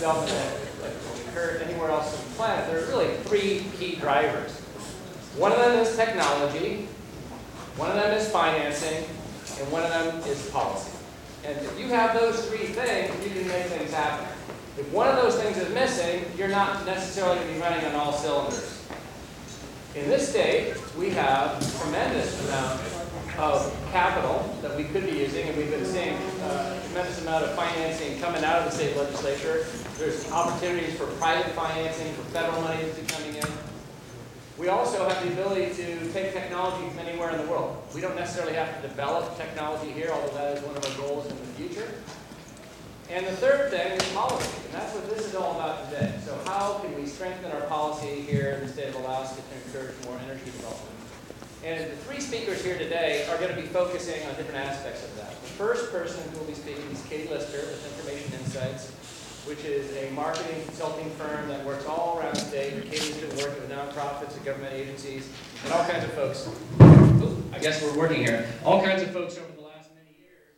development that, that occur anywhere else on the planet, there are really three key drivers. One of them is technology, one of them is financing, and one of them is policy. And if you have those three things, you can make things happen. If one of those things is missing, you're not necessarily going to be running on all cylinders. In this state, we have tremendous amount of capital that we could be using, and we've been seeing tremendous amount of financing coming out of the state legislature. There's opportunities for private financing, for federal money to be coming in. We also have the ability to take technology from anywhere in the world. We don't necessarily have to develop technology here, although that is one of our goals in the future. And the third thing is policy, and that's what this is all about today. So how can we strengthen our policy here in the state of Alaska to encourage more energy development? And the three speakers here today are going to be focusing on different aspects of that. The first person who will be speaking is Katie Lister with Information Insights, which is a marketing consulting firm that works all around the state. Katie's been working with nonprofits and government agencies and all kinds of folks. Ooh, I guess we're working here. All kinds of folks over the last many years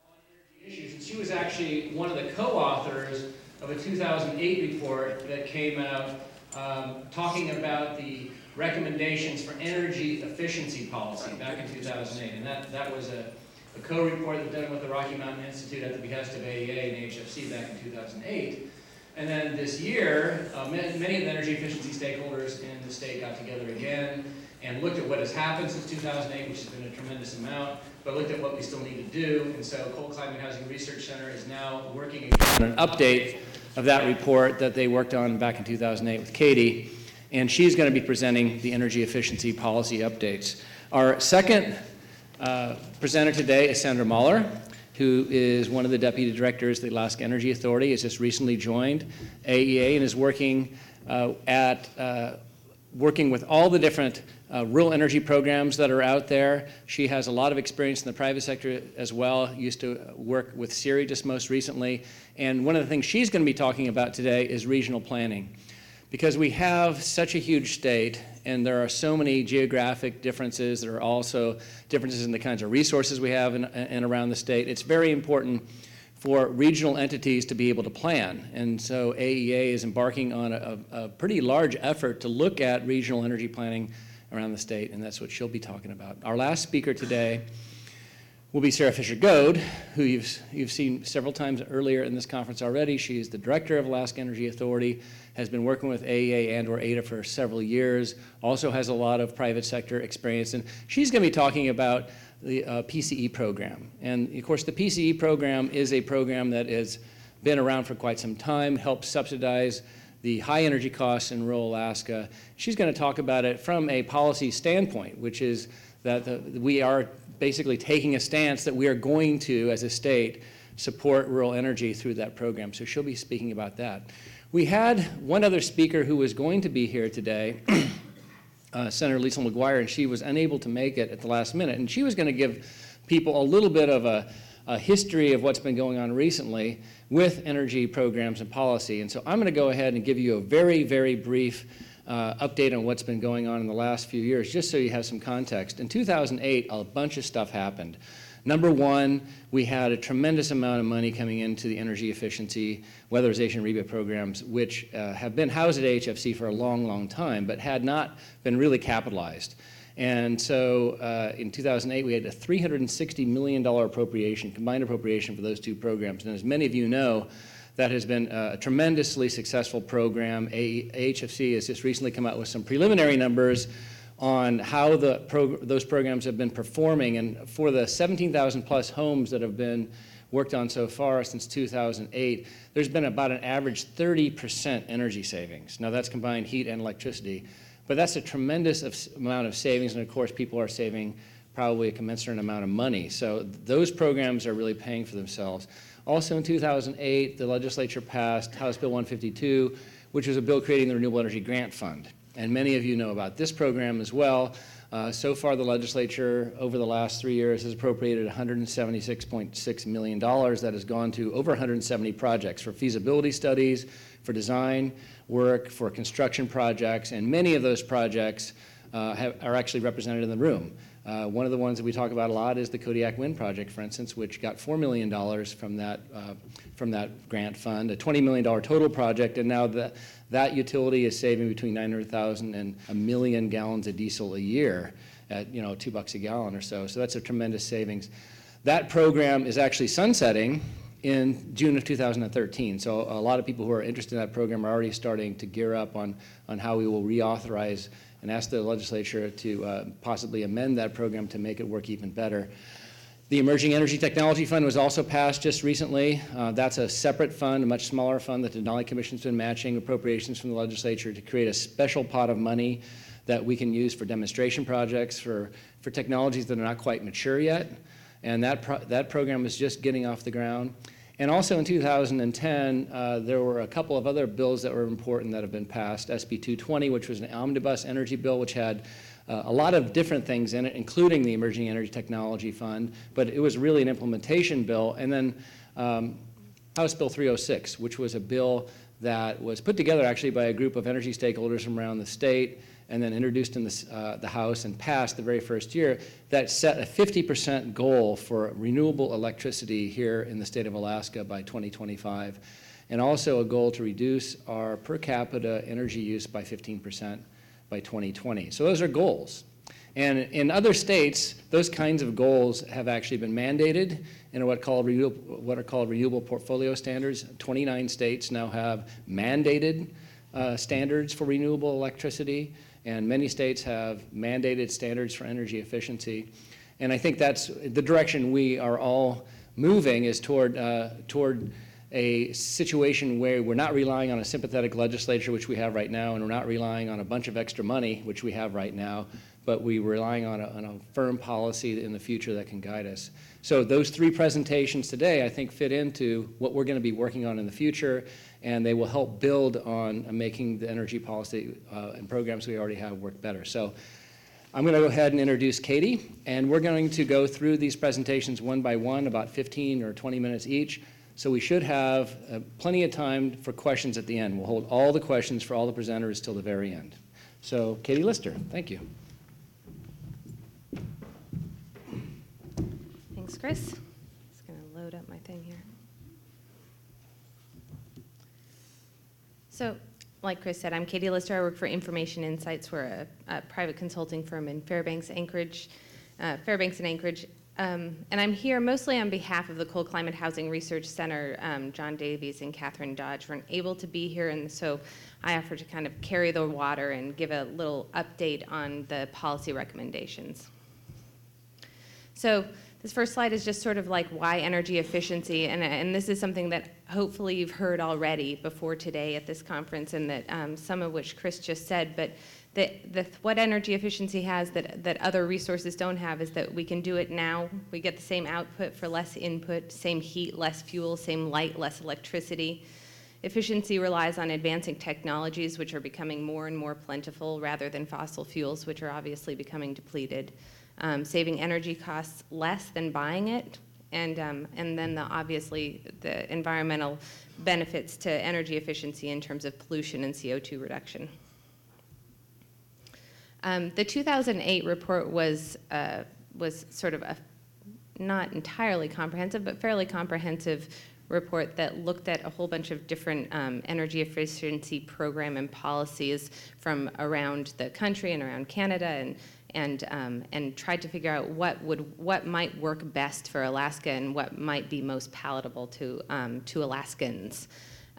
on energy issues. And she was actually one of the co-authors of a 2008 report that came out um, talking about the recommendations for energy efficiency policy back in 2008. And that, that was a, a co-report that was done with the Rocky Mountain Institute at the behest of AEA and HFC back in 2008. And then this year, uh, many, many of the energy efficiency stakeholders in the state got together again and looked at what has happened since 2008, which has been a tremendous amount, but looked at what we still need to do. And so Cold Climate Housing Research Center is now working on an update of that report that they worked on back in 2008 with Katie and she's going to be presenting the energy efficiency policy updates. Our second uh, presenter today is Sandra Mahler, who is one of the deputy directors of the Alaska Energy Authority, has just recently joined AEA and is working uh, at uh, working with all the different uh, rural energy programs that are out there. She has a lot of experience in the private sector as well, used to work with CIRI just most recently. And one of the things she's going to be talking about today is regional planning because we have such a huge state and there are so many geographic differences. There are also differences in the kinds of resources we have in, in around the state. It's very important for regional entities to be able to plan. And so AEA is embarking on a, a, pretty large effort to look at regional energy planning around the state, and that's what she'll be talking about. Our last speaker today will be Sarah Fisher Goad, who you've, you've seen several times earlier in this conference already. She's the director of Alaska Energy Authority, has been working with AEA and or AIDEA for several years, also has a lot of private sector experience, and she's going to be talking about the uh, PCE program. And of course, the PCE program is a program that has been around for quite some time, helps subsidize the high energy costs in rural Alaska. She's going to talk about it from a policy standpoint, which is that the, we are basically taking a stance that we are going to, as a state, support rural energy through that program. So she'll be speaking about that. We had one other speaker who was going to be here today, uh, Senator Lesil McGuire, and she was unable to make it at the last minute. And she was going to give people a little bit of a, a history of what's been going on recently with energy programs and policy. And so I'm going to go ahead and give you a very, very brief uh, update on what's been going on in the last few years, just so you have some context. In 2008, a bunch of stuff happened. Number one, we had a tremendous amount of money coming into the energy efficiency weatherization rebate programs, which uh, have been housed at HFC for a long, long time, but had not been really capitalized. And so uh, in 2008, we had a $360 million appropriation, combined appropriation for those two programs. And as many of you know, that has been a tremendously successful program. AHFC has just recently come out with some preliminary numbers on how those programs have been performing. And for the 17,000 plus homes that have been worked on so far since 2008, there's been about an average 30% energy savings. Now that's combined heat and electricity, but that's a tremendous amount of savings. And of course, people are saving probably a commensurate amount of money. So those programs are really paying for themselves. Also in 2008, the legislature passed House Bill 152, which was a bill creating the Renewable Energy Grant Fund. And many of you know about this program as well. Uh, So far, the legislature, over the last three years, has appropriated $176.6 million that has gone to over 170 projects for feasibility studies, for design work, for construction projects, and many of those projects uh, have- are actually represented in the room. Uh, One of the ones that we talk about a lot is the Kodiak Wind Project, for instance, which got $4 million from that, uh, from that grant fund, a $20 million total project, and now that, that utility is saving between 900,000 and a million gallons of diesel a year at, you know, two bucks a gallon or so. So that's a tremendous savings. That program is actually sunsetting in June of 2013. So a lot of people who are interested in that program are already starting to gear up on, on how we will reauthorize and ask the legislature to uh, possibly amend that program to make it work even better. The Emerging Energy Technology Fund was also passed just recently. Uh, That's a separate fund, a much smaller fund that the Denali Commission's been matching appropriations from the legislature to create a special pot of money that we can use for demonstration projects, for, for technologies that are not quite mature yet. And that, pro- that program is just getting off the ground. And also in 2010, uh, there were a couple of other bills that were important that have been passed. SB 220, which was an omnibus energy bill, which had uh, a lot of different things in it, including the Emerging Energy Technology Fund, but it was really an implementation bill. And then um, House Bill 306, which was a bill that was put together actually by a group of energy stakeholders from around the state and then introduced in the, uh, the House and passed the very first year that set a 50% goal for renewable electricity here in the state of Alaska by 2025, and also a goal to reduce our per capita energy use by 15% by 2020. So those are goals. And in other states, those kinds of goals have actually been mandated in what, called what are called renewable portfolio standards. 29 states now have mandated uh, standards for renewable electricity, and many states have mandated standards for energy efficiency. And I think that's the direction we are all moving is toward, uh, toward a situation where we're not relying on a sympathetic legislature, which we have right now, and we're not relying on a bunch of extra money, which we have right now, but we're relying on a, on a firm policy in the future that can guide us. So those three presentations today, I think, fit into what we're going to be working on in the future, and they will help build on making the energy policy uh, and programs we already have work better. So I'm going to go ahead and introduce Katie, and we're going to go through these presentations one by one, about 15 or 20 minutes each. So we should have uh, plenty of time for questions at the end. We'll hold all the questions for all the presenters till the very end. So Katie Lister, thank you. Thanks, Chris. Just going to load up my thing here. So, like Chris said, I'm Katie Lister. I work for Information Insights. We're a, a private consulting firm in Fairbanks, Anchorage, uh, Fairbanks and Anchorage. Um, and I'm here mostly on behalf of the Cold Climate Housing Research Center. Um, John Davies and Catherine Dodge weren't able to be here, and so I offer to kind of carry the water and give a little update on the policy recommendations. So this first slide is just sort of like why energy efficiency, and, and this is something that hopefully you've heard already before today at this conference, and that um, some of which Chris just said, but the, the, what energy efficiency has that, that other resources don't have is that we can do it now. We get the same output for less input, same heat, less fuel, same light, less electricity. Efficiency relies on advancing technologies, which are becoming more and more plentiful, rather than fossil fuels, which are obviously becoming depleted. Um, saving energy costs less than buying it, and, um, and then the, obviously the environmental benefits to energy efficiency in terms of pollution and CO2 reduction. Um, the 2008 report was, uh, was sort of a not entirely comprehensive, but fairly comprehensive report that looked at a whole bunch of different um, energy efficiency program and policies from around the country and around Canada and and um, and tried to figure out what would what might work best for Alaska and what might be most palatable to um, to Alaskans.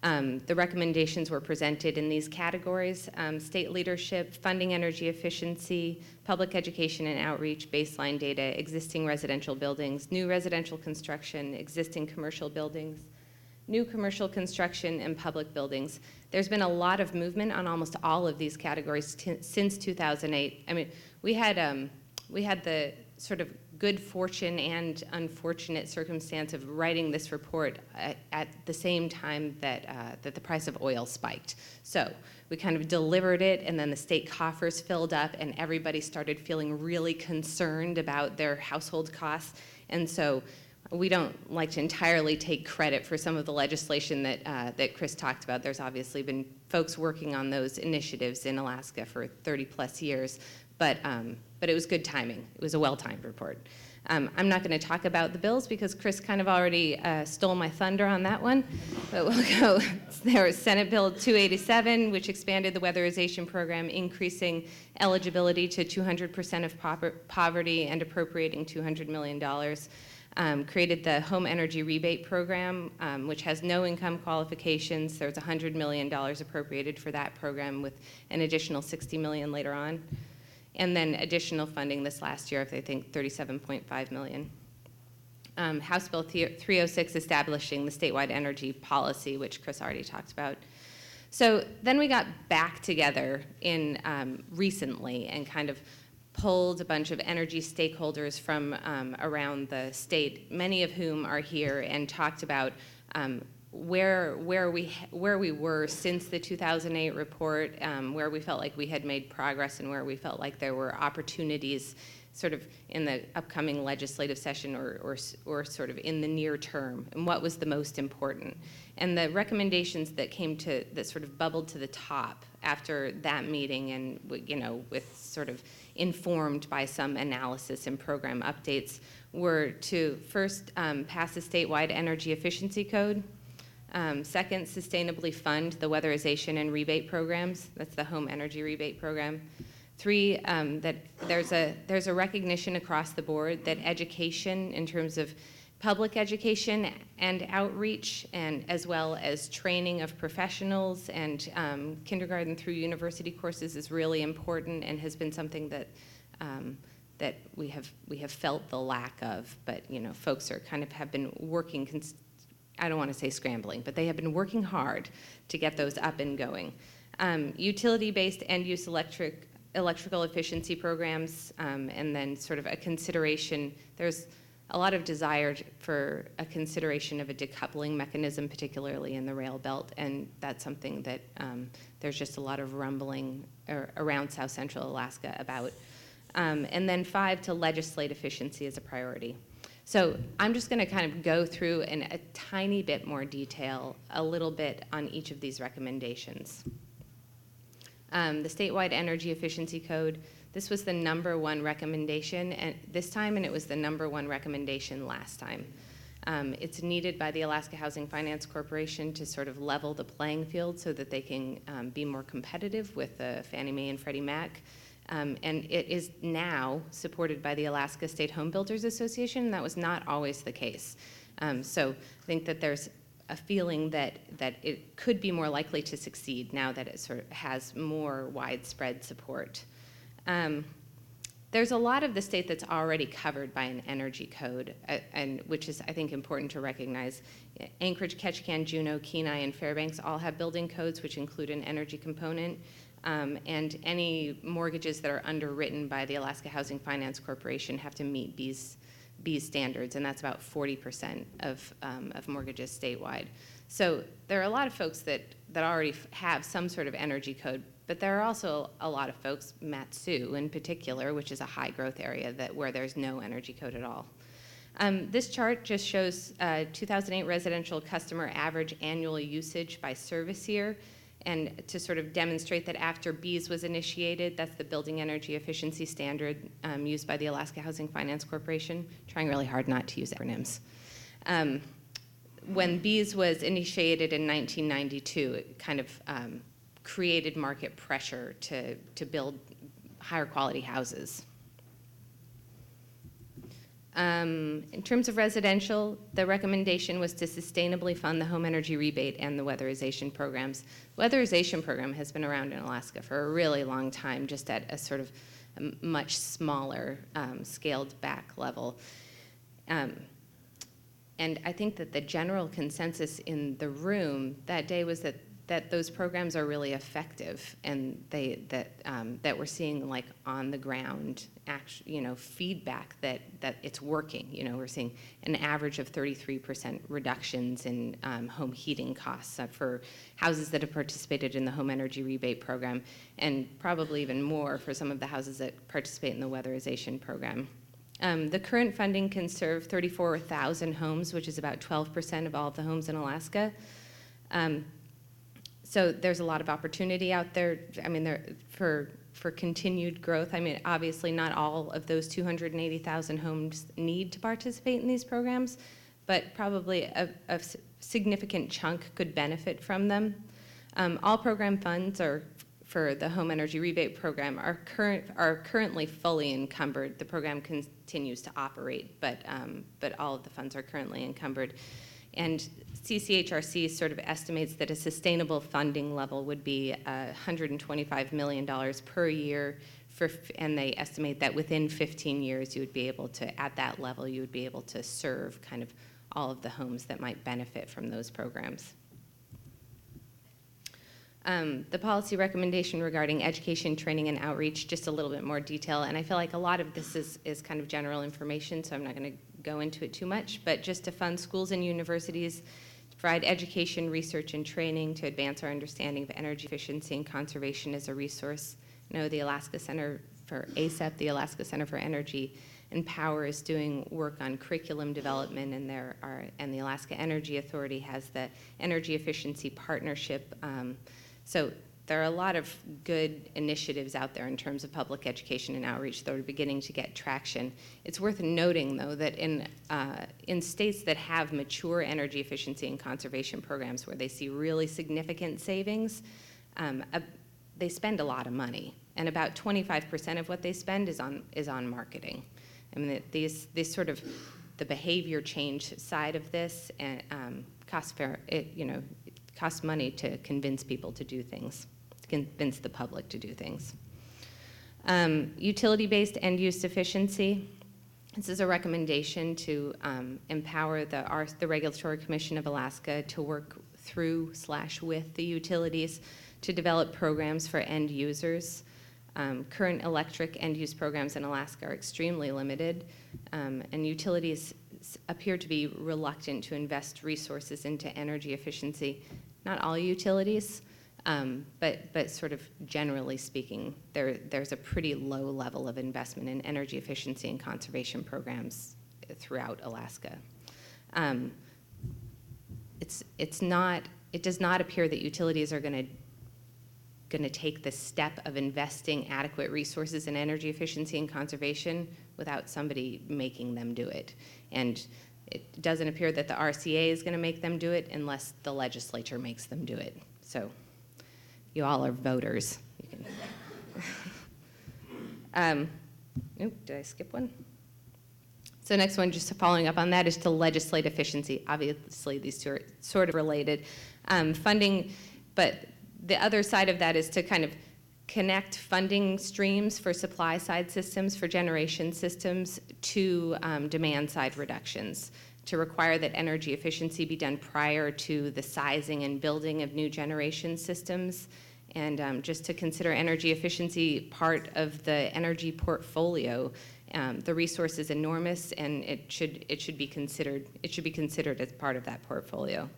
Um, the recommendations were presented in these categories um, state leadership, funding energy efficiency, public education and outreach, baseline data, existing residential buildings, new residential construction, existing commercial buildings, new commercial construction, and public buildings. There's been a lot of movement on almost all of these categories t- since 2008. I mean, we had, um, we had the sort of good fortune and unfortunate circumstance of writing this report at, at the same time that, uh, that the price of oil spiked. So we kind of delivered it, and then the state coffers filled up, and everybody started feeling really concerned about their household costs. And so we don't like to entirely take credit for some of the legislation that, uh, that Chris talked about. There's obviously been folks working on those initiatives in Alaska for 30 plus years, but, um, but it was good timing. It was a well-timed report. Um, I'm not going to talk about the bills because Chris kind of already uh, stole my thunder on that one, but we'll go. There was Senate Bill 287, which expanded the weatherization program, increasing eligibility to 200% of pover- poverty and appropriating $200 million um, created the Home Energy Rebate Program, um, which has no income qualifications. There's $100 million appropriated for that program with an additional $60 million later on. And then additional funding this last year of, I think, 37.5 million. Um, House Bill 306 establishing the statewide energy policy, which Chris already talked about. So then we got back together in um, recently and kind of pulled a bunch of energy stakeholders from um, around the state, many of whom are here, and talked about um, where where we where we were since the 2008 report, um, where we felt like we had made progress, and where we felt like there were opportunities, sort of in the upcoming legislative session, or or, or sort of in the near term, and what was the most important. And the recommendations that came to that sort of bubbled to the top after that meeting, and you know, with sort of informed by some analysis and program updates, were to first um, pass a statewide energy efficiency code. Um, second, sustainably fund the weatherization and rebate programs. That's the home energy rebate program. Three, um, that there's a there's a recognition across the board that education, in terms of public education and outreach, and as well as training of professionals and um, kindergarten through university courses is really important and has been something that um, that we have we have felt the lack of. But you know, folks are kind of have been working. Cons- I don't want to say scrambling, but they have been working hard to get those up and going. Um, utility-based end-use electric electrical efficiency programs, um, and then sort of a consideration. There's a lot of desire for a consideration of a decoupling mechanism, particularly in the rail belt, and that's something that um, there's just a lot of rumbling around South Central Alaska about. Um, and then five, to legislate efficiency as a priority. So I'm just going to kind of go through in a tiny bit more detail, a little bit on each of these recommendations. Um, the statewide energy efficiency code this was the number one recommendation and this time, and it was the number one recommendation last time. Um, it's needed by the Alaska Housing Finance Corporation to sort of level the playing field so that they can um, be more competitive with uh, Fannie Mae and Freddie Mac. Um, and it is now supported by the Alaska State Home Builders Association, that was not always the case. Um, so I think that there's a feeling that, that it could be more likely to succeed now that it sort of has more widespread support. Um, there's a lot of the state that's already covered by an energy code, uh, and which is, I think, important to recognize. Anchorage, Ketchikan, Juneau, Kenai, and Fairbanks all have building codes which include an energy component. Um, and any mortgages that are underwritten by the Alaska Housing Finance Corporation have to meet these standards, and that's about 40% of, um, of mortgages statewide. So there are a lot of folks that, that already have some sort of energy code, but there are also a lot of folks, Mat-Su in particular, which is a high growth area that where there's no energy code at all. Um, this chart just shows uh, 2008 residential customer average annual usage by service year. And to sort of demonstrate that after BEES was initiated, that's the Building Energy Efficiency Standard um, used by the Alaska Housing Finance Corporation, trying really hard not to use acronyms. Um, when BEES was initiated in 1992, it kind of um, created market pressure to, to build higher quality houses. Um, in terms of residential, the recommendation was to sustainably fund the home energy rebate and the weatherization programs. The weatherization program has been around in Alaska for a really long time, just at a sort of much smaller, um, scaled back level. Um, and I think that the general consensus in the room that day was that that those programs are really effective and they, that, um, that we're seeing like on the ground, you know, feedback that, that it's working. You know, we're seeing an average of 33% reductions in um, home heating costs uh, for houses that have participated in the home energy rebate program, and probably even more for some of the houses that participate in the weatherization program. Um, the current funding can serve 34,000 homes, which is about 12% of all of the homes in Alaska. Um, so there's a lot of opportunity out there. I mean, there for for continued growth. I mean, obviously, not all of those 280,000 homes need to participate in these programs, but probably a, significant chunk could benefit from them. Um, all program funds are for the home energy rebate program are current are currently fully encumbered. The program continues to operate, but um, but all of the funds are currently encumbered. And CCHRC sort of estimates that a sustainable funding level would be uh, $125 million per year, for, and they estimate that within 15 years, you would be able to, at that level, you would be able to serve kind of all of the homes that might benefit from those programs. Um, the policy recommendation regarding education, training, and outreach, just a little bit more detail. And I feel like a lot of this is, is kind of general information, so I'm not going to go into it too much. But just to fund schools and universities, provide education, research, and training to advance our understanding of energy efficiency and conservation as a resource. I know the Alaska Center for ACEP, the Alaska Center for Energy and Power, is doing work on curriculum development, and there are, and the Alaska Energy Authority has the Energy Efficiency Partnership. Um, so there are a lot of good initiatives out there in terms of public education and outreach that are beginning to get traction. It's worth noting, though, that in, uh, in states that have mature energy efficiency and conservation programs where they see really significant savings, um, a- they spend a lot of money, and about 25% of what they spend is on, is on marketing. I mean, these, these sort of, the behavior change side of this and um, costs fair, it, you know, costs money to convince people to do things, convince the public to do things. Um, Utility-based end-use efficiency. This is a recommendation to um, empower the, our, the Regulatory Commission of Alaska to work through slash with the utilities to develop programs for end users. Um, current electric end-use programs in Alaska are extremely limited, um, and utilities appear to be reluctant to invest resources into energy efficiency. Not all utilities, um, but, but sort of generally speaking, there, there's a pretty low level of investment in energy efficiency and conservation programs throughout Alaska. Um, it's, it's not, it does not appear that utilities are going to going to take the step of investing adequate resources in energy efficiency and conservation without somebody making them do it. And it doesn't appear that the RCA is going to make them do it unless the legislature makes them do it. So you all are voters. You can. um, did I skip one? So next one, just following up on that, is to legislate efficiency. Obviously, these two are sort of related. Um, funding, but the other side of that is to kind of connect funding streams for supply side systems, for generation systems, to um, demand side reductions. To require that energy efficiency be done prior to the sizing and building of new generation systems. And um, just to consider energy efficiency part of the energy portfolio. Um, the resource is enormous, and it should it should be considered it should be considered as part of that portfolio.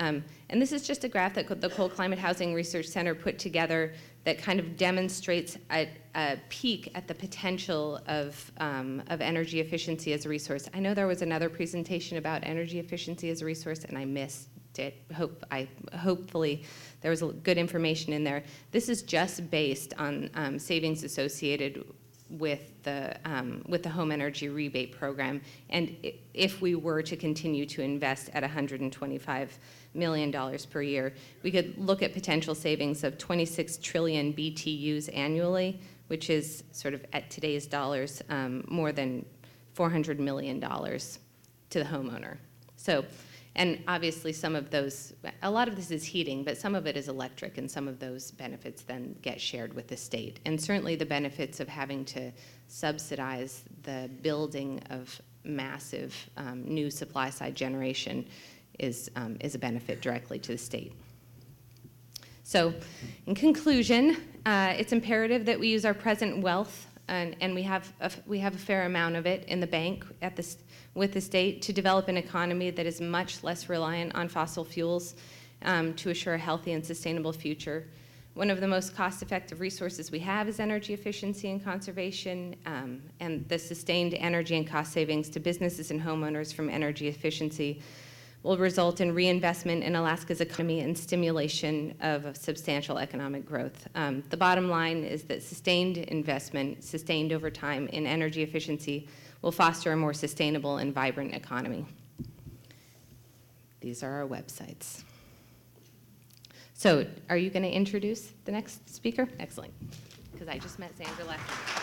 Um, and this is just a graph that the Cold Climate Housing Research Center put together that kind of demonstrates a, a peek at the potential of, um, of energy efficiency as a resource. I know there was another presentation about energy efficiency as a resource, and I missed it. Hope I hopefully there was good information in there. This is just based on um, savings associated with the um, with the home energy rebate program, and if we were to continue to invest at 125 million dollars per year, we could look at potential savings of 26 trillion BTUs annually, which is sort of at today's dollars um, more than 400 million dollars to the homeowner. So. And obviously, some of those, a lot of this is heating, but some of it is electric, and some of those benefits then get shared with the state. And certainly, the benefits of having to subsidize the building of massive um, new supply side generation is, um, is a benefit directly to the state. So, in conclusion, uh, it's imperative that we use our present wealth, and, and we, have a, we have a fair amount of it in the bank at this, with the state to develop an economy that is much less reliant on fossil fuels um, to assure a healthy and sustainable future. One of the most cost effective resources we have is energy efficiency and conservation, um, and the sustained energy and cost savings to businesses and homeowners from energy efficiency will result in reinvestment in Alaska's economy and stimulation of substantial economic growth. Um, the bottom line is that sustained investment, sustained over time in energy efficiency, will foster a more sustainable and vibrant economy. These are our websites. So, are you going to introduce the next speaker? Excellent, because I just met Sandra last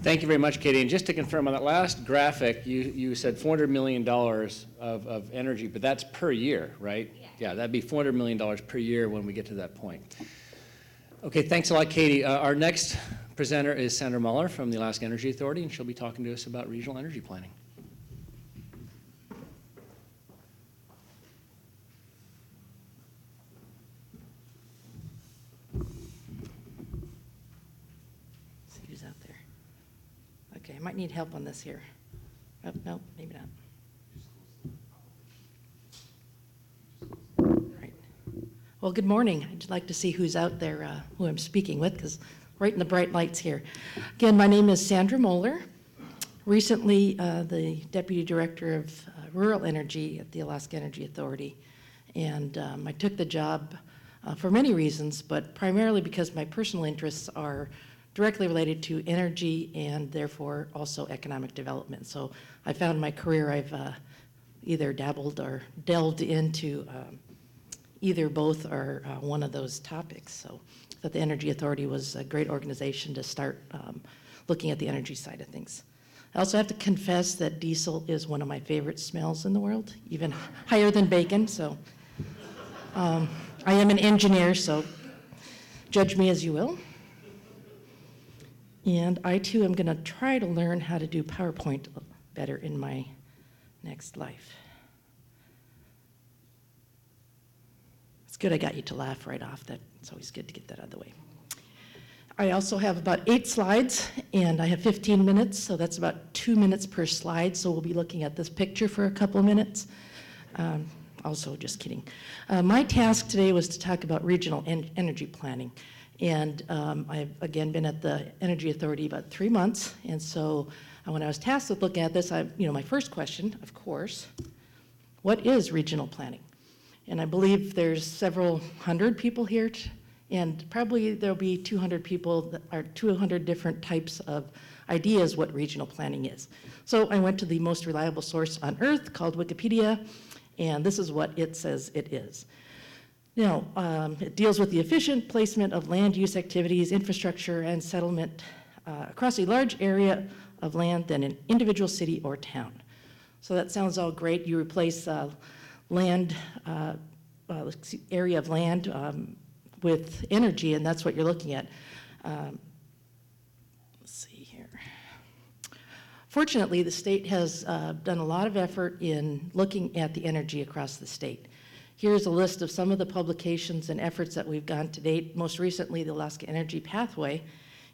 Thank you very much, Katie. And just to confirm on that last graphic, you, you said $400 million of, of energy, but that's per year, right? Yeah. That'd be $400 million per year when we get to that point. Okay, thanks a lot, Katie. Uh, our next presenter is Sandra Muller from the Alaska Energy Authority, and she'll be talking to us about regional energy planning. See who's out there. Okay, I might need help on this here. Oh, no, maybe not. Well, good morning. I'd like to see who's out there, uh, who I'm speaking with, because right in the bright lights here. Again, my name is Sandra Moeller. Recently, uh, the Deputy Director of uh, Rural Energy at the Alaska Energy Authority. And um, I took the job uh, for many reasons, but primarily because my personal interests are directly related to energy and therefore also economic development. So I found my career I've uh, either dabbled or delved into um, either both or uh, one of those topics. So I thought the Energy Authority was a great organization to start um, looking at the energy side of things. I also have to confess that diesel is one of my favorite smells in the world, even higher than bacon. So um, I am an engineer, so judge me as you will. And I too am going to try to learn how to do PowerPoint better in my next life. It's good I got you to laugh right off. That it's always good to get that out of the way. I also have about eight slides, and I have 15 minutes, so that's about two minutes per slide. So we'll be looking at this picture for a couple minutes. Um, also, just kidding. Uh, my task today was to talk about regional en- energy planning. And um, I've again been at the Energy Authority about three months. And so uh, when I was tasked with looking at this, I, you know, my first question, of course, what is regional planning? And I believe there's several hundred people here, t- and probably there'll be 200 people that are 200 different types of ideas what regional planning is. So I went to the most reliable source on earth called Wikipedia, and this is what it says it is. Now, um, it deals with the efficient placement of land use activities, infrastructure, and settlement uh, across a large area of land than an individual city or town. So that sounds all great. You replace uh, land, uh, uh, area of land um, with energy, and that's what you're looking at. Um, let's see here. Fortunately, the state has uh, done a lot of effort in looking at the energy across the state. Here's a list of some of the publications and efforts that we've gone to date. Most recently, the Alaska Energy Pathway,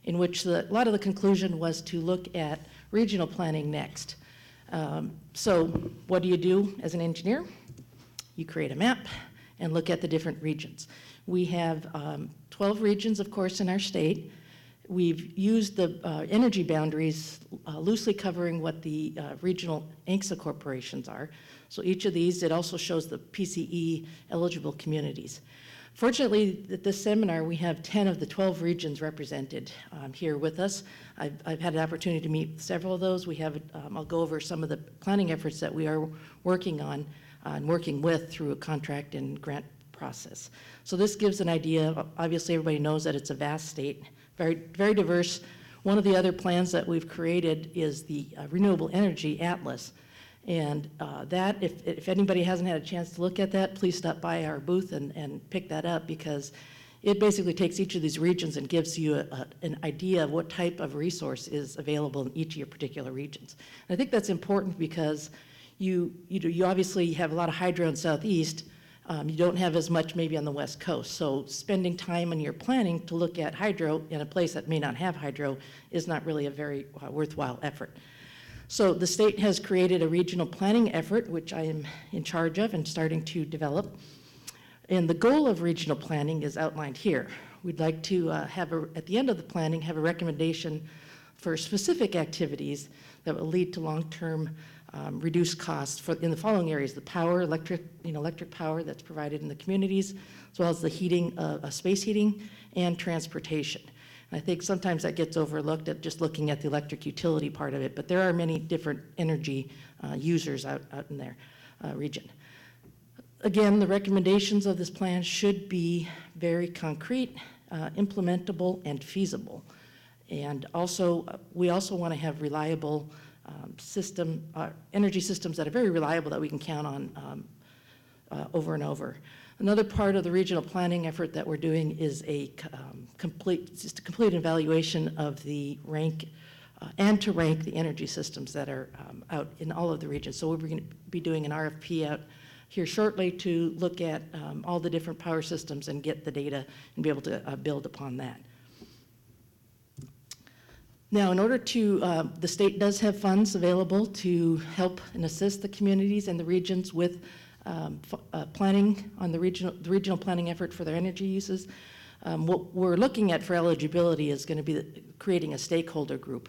in which the, a lot of the conclusion was to look at regional planning next. Um, so, what do you do as an engineer? You create a map and look at the different regions. We have um, 12 regions, of course, in our state. We've used the uh, energy boundaries uh, loosely covering what the uh, regional ANCSA corporations are. So each of these, it also shows the PCE eligible communities. Fortunately, at this seminar, we have 10 of the 12 regions represented um, here with us. I've, I've had an opportunity to meet several of those. We have, um, I'll go over some of the planning efforts that we are working on uh, and working with through a contract and grant process. So this gives an idea. Obviously, everybody knows that it's a vast state, very, very diverse. One of the other plans that we've created is the uh, Renewable Energy Atlas. And uh, that, if, if anybody hasn't had a chance to look at that, please stop by our booth and, and pick that up because it basically takes each of these regions and gives you a, a, an idea of what type of resource is available in each of your particular regions. And I think that's important because you, you do, you obviously have a lot of hydro in southeast. Um, you don't have as much maybe on the west coast. So spending time in your planning to look at hydro in a place that may not have hydro is not really a very uh, worthwhile effort. So the state has created a regional planning effort, which I am in charge of and starting to develop. And the goal of regional planning is outlined here. We'd like to uh, have, a, at the end of the planning, have a recommendation for specific activities that will lead to long-term um, reduced costs for, in the following areas, the power, electric, you know, electric power that's provided in the communities, as well as the heating, uh, uh, space heating, and transportation. I think sometimes that gets overlooked at just looking at the electric utility part of it, but there are many different energy uh, users out, out in their uh, region. Again, the recommendations of this plan should be very concrete, uh, implementable, and feasible. And also, uh, we also want to have reliable um, system, uh, energy systems that are very reliable that we can count on um, uh, over and over. Another part of the regional planning effort that we're doing is a um, complete, just a complete evaluation of the rank uh, and to rank the energy systems that are um, out in all of the regions. So we're going to be doing an RFP out here shortly to look at um, all the different power systems and get the data and be able to uh, build upon that. Now, in order to, uh, the state does have funds available to help and assist the communities and the regions with um, uh, planning on the regional, the regional planning effort for their energy uses. Um, What we're looking at for eligibility is going to be the- creating a stakeholder group.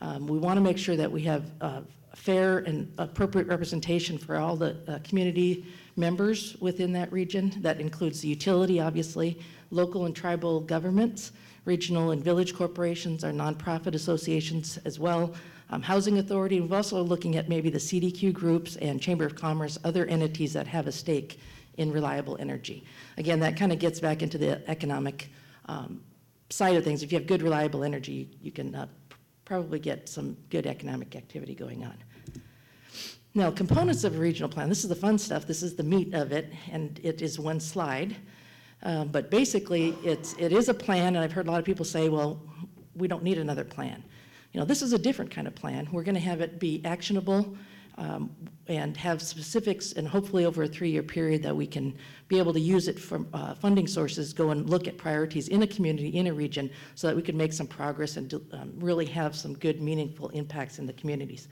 Um, We want to make sure that we have uh, fair and appropriate representation for all the uh, community members within that region. That includes the utility, obviously, local and tribal governments, regional and village corporations, our nonprofit associations as well, um, housing authority. We're also looking at maybe the CDQ groups and Chamber of Commerce, other entities that have a stake in reliable energy. Again, that kind of gets back into the economic um, side of things. If you have good, reliable energy, you can uh, probably get some good economic activity going on. Now, components of a regional plan, this is the fun stuff, this is the meat of it, and it is one slide. Um, But basically, it's, it is a plan, and I've heard a lot of people say, well, we don't need another plan. You know, this is a different kind of plan. We're going to have it be actionable um, and have specifics, and hopefully over a three-year period that we can be able to use it for uh, funding sources, go and look at priorities in a community, in a region, so that we can make some progress and um, really have some good, meaningful impacts in the communities.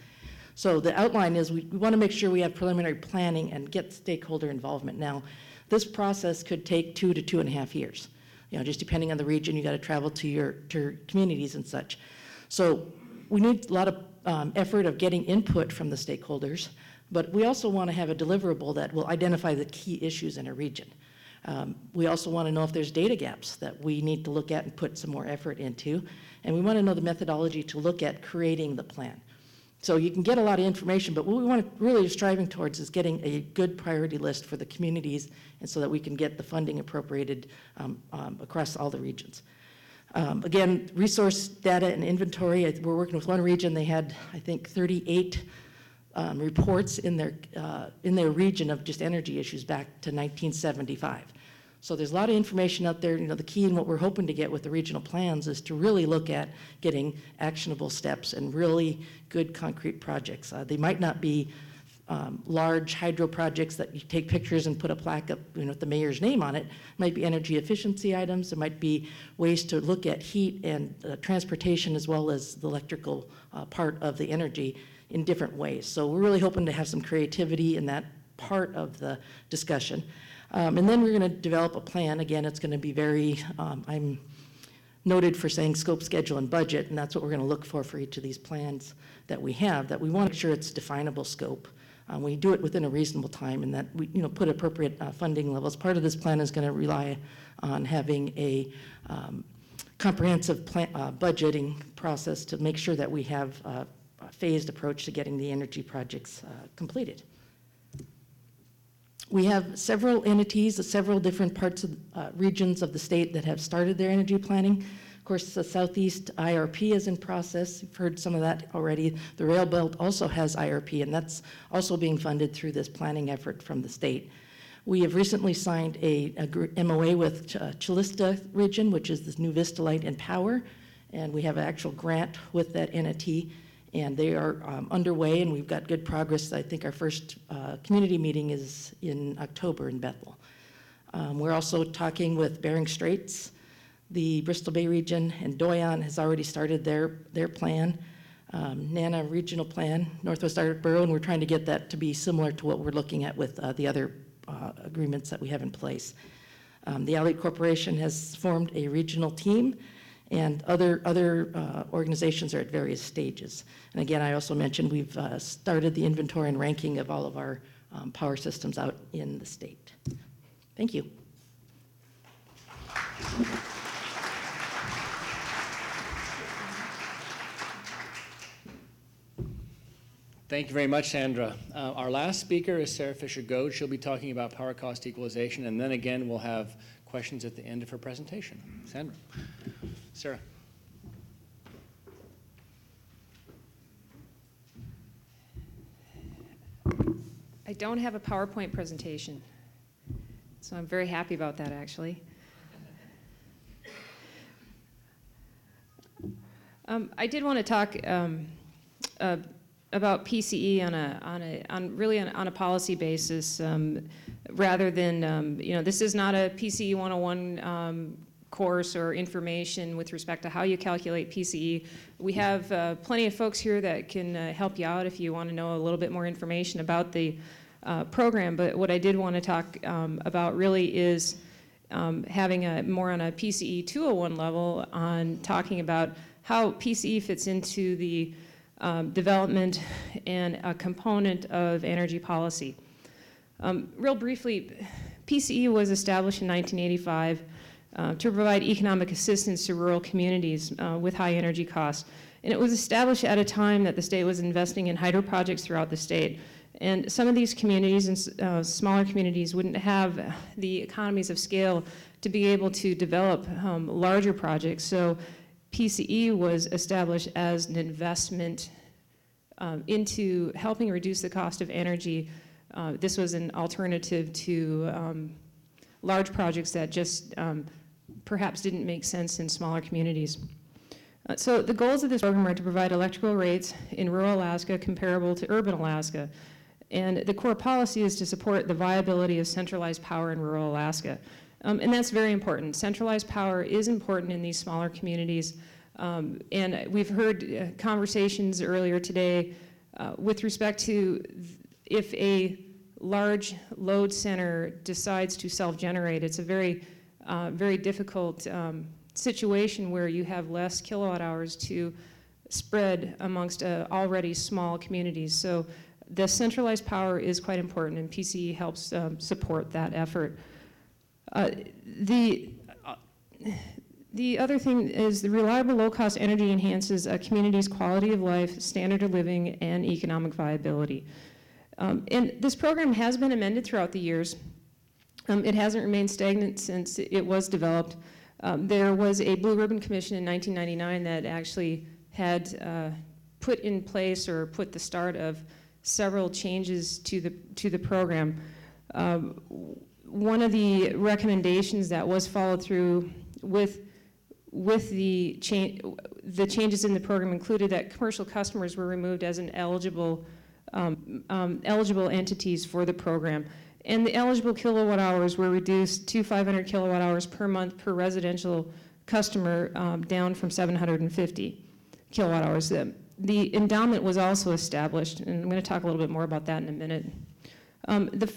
So the outline is, we, we want to make sure we have preliminary planning and get stakeholder involvement. Now, this process could take two to two and a half years. You know, just depending on the region, you got to travel to your, to your communities and such. So we need a lot of um, effort of getting input from the stakeholders, but we also want to have a deliverable that will identify the key issues in a region. Um, We also want to know if there's data gaps that we need to look at and put some more effort into. And we want to know the methodology to look at creating the plan. So you can get a lot of information, but what we want to really striving towards is getting a good priority list for the communities, and so that we can get the funding appropriated um, um, across all the regions. Um, Again, resource data and inventory, I- we're working with one region, they had, I think, 38 um, reports in their, uh, in their region of just energy issues back to 1975. So there's a lot of information out there, you know, the key and what we're hoping to get with the regional plans is to really look at getting actionable steps and really good concrete projects. Uh, They might not be um, large hydro projects that you take pictures and put a plaque up, you know, with the mayor's name on it. It Might be energy efficiency items, there might be ways to look at heat and uh, transportation as well as the electrical uh, part of the energy in different ways. So we're really hoping to have some creativity in that part of the discussion. Um, And then we're going to develop a plan. Again, it's going to be very, um, I'm noted for saying scope, schedule, and budget, and that's what we're going to look for for each of these plans that we have, that we want to make sure it's definable scope. Um, We do it within a reasonable time, and that we, you know, put appropriate uh, funding levels. Part of this plan is going to rely on having a um, comprehensive plan, uh, budgeting process to make sure that we have uh, a phased approach to getting the energy projects uh, completed. We have several entities, uh, several different parts of, uh, regions of the state that have started their energy planning. Of course, the Southeast IRP is in process. You've heard some of that already. The Rail Belt also has IRP, and that's also being funded through this planning effort from the state. We have recently signed a, a MOA with Ch- uh, Calista Region, which is this Nuvista Light and Power, and we have an actual grant with that entity. And they are um, underway, and we've got good progress. I think our first uh, community meeting is in October in Bethel. Um, We're also talking with Bering Straits. The Bristol Bay region and Doyon has already started their, their plan, um, NANA Regional Plan, Northwest Arctic Borough, and we're trying to get that to be similar to what we're looking at with uh, the other uh, agreements that we have in place. Um, The Aleut Corporation has formed a regional team, and other, other uh, organizations are at various stages. And again, I also mentioned we've uh, started the inventory and ranking of all of our um, power systems out in the state. Thank you. Thank you very much, Sandra. Uh, Our last speaker is Sarah Fisher-Goad. She'll be talking about power cost equalization, and then again, we'll have questions at the end of her presentation. Sandra? Sarah? I don't have a PowerPoint presentation, so I'm very happy about that, actually. Um, I did want to talk um, uh, about PCE on a, on a, on really on, on a policy basis, um, rather than, um, you know, this is not a PCE 101 um, course or information with respect to how you calculate PCE. We have uh, plenty of folks here that can uh, help you out if you want to know a little bit more information about the uh, program. But what I did want to talk um, about really is um, having a more on a PCE 201 level on talking about how PCE fits into the um, development and a component of energy policy. Um, real briefly, PCE was established in 1985 uh, to provide economic assistance to rural communities uh, with high energy costs. And it was established at a time that the state was investing in hydro projects throughout the state. And some of these communities and uh, smaller communities wouldn't have the economies of scale to be able to develop um, larger projects. So PCE was established as an investment um, into helping reduce the cost of energy. Uh, this was an alternative to um, large projects that just um, perhaps didn't make sense in smaller communities. Uh, so the goals of this program are to provide electrical rates in rural Alaska comparable to urban Alaska. And the core policy is to support the viability of centralized power in rural Alaska. Um, and that's very important. Centralized power is important in these smaller communities. Um, and we've heard uh, conversations earlier today uh, with respect to if a large load center decides to self-generate, it's a very, uh, very difficult um, situation where you have less kilowatt hours to spread amongst uh, already small communities. So the centralized power is quite important, and PCE helps um, support that effort. Uh, the uh, the other thing is the reliable low-cost energy enhances a community's quality of life, standard of living, and economic viability. Um, and this program has been amended throughout the years. Um, it hasn't remained stagnant since it was developed. Um, there was a Blue Ribbon Commission in 1999 that actually had uh, put in place or put the start of several changes to the to the program. One of the recommendations that was followed through with with the the changes in the program included that commercial customers were removed as an eligible um, um, eligible entities for the program. And the eligible kilowatt hours were reduced to 500 kilowatt hours per month per residential customer, um, down from 750 kilowatt hours. The, the endowment was also established, and I'm going to talk a little bit more about that in a minute. Um, the,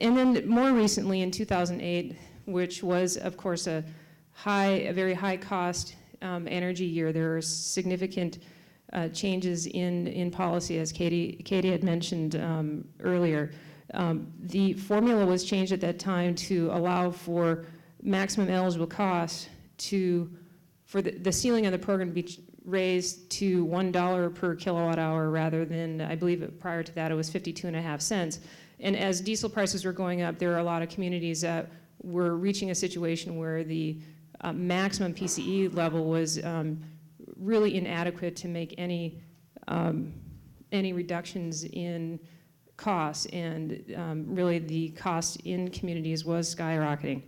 and then more recently, in 2008, which was, of course, a high, a very high cost um, energy year, there are significant uh, changes in, in policy, as Katie, Katie had mentioned um, earlier. Um, the formula was changed at that time to allow for maximum eligible cost to, for the, the ceiling of the program to be raised to $1 per kilowatt hour rather than, I believe prior to that it was 52 and a half cents. And as diesel prices were going up, there are a lot of communities that were reaching a situation where the uh, maximum PCE level was um, really inadequate to make any um, any reductions in costs, and um, really the cost in communities was skyrocketing.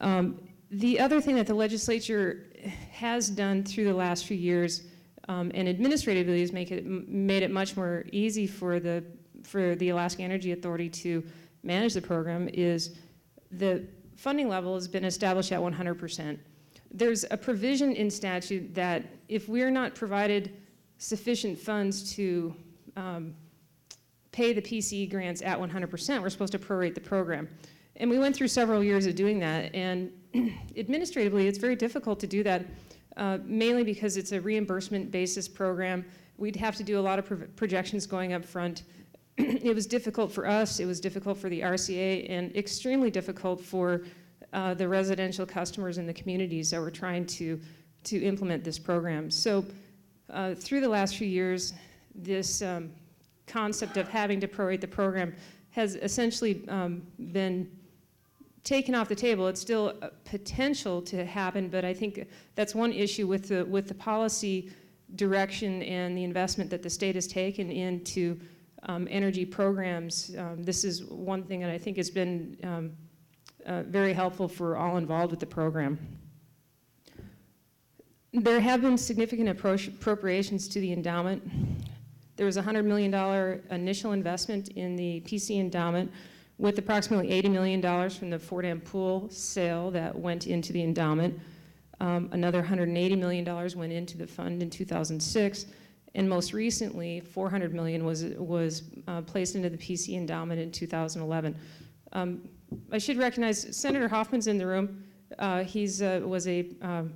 Um, the other thing that the legislature has done through the last few years um, and administratively has make it, made it much more easy for the, for the Alaska Energy Authority to manage the program is the funding level has been established at 100%. There's a provision in statute that if we're not provided sufficient funds to um, pay the PCE grants at 100%, we're supposed to prorate the program. And we went through several years of doing that, and administratively, it's very difficult to do that, uh, mainly because it's a reimbursement basis program. We'd have to do a lot of pro- projections going up front. it was difficult for us, it was difficult for the RCA, and extremely difficult for uh, the residential customers in the communities that were trying to, to implement this program. So uh, through the last few years, this um, concept of having to prorate the program has essentially um, been taken off the table. It's still potential to happen, but I think that's one issue with the, with the policy direction and the investment that the state has taken into um, energy programs. Um, this is one thing that I think has been um, uh, very helpful for all involved with the program. There have been significant appro- appropriations to the endowment. There was a $100 million initial investment in the PC endowment with approximately $80 million from the Four Dam Pool sale that went into the endowment. Um, Another $180 million went into the fund in 2006. And most recently, 400 million was, was uh, placed into the PC endowment in 2011. Um, I should recognize Senator Hoffman's in the room. Uh, He's, uh, was a um,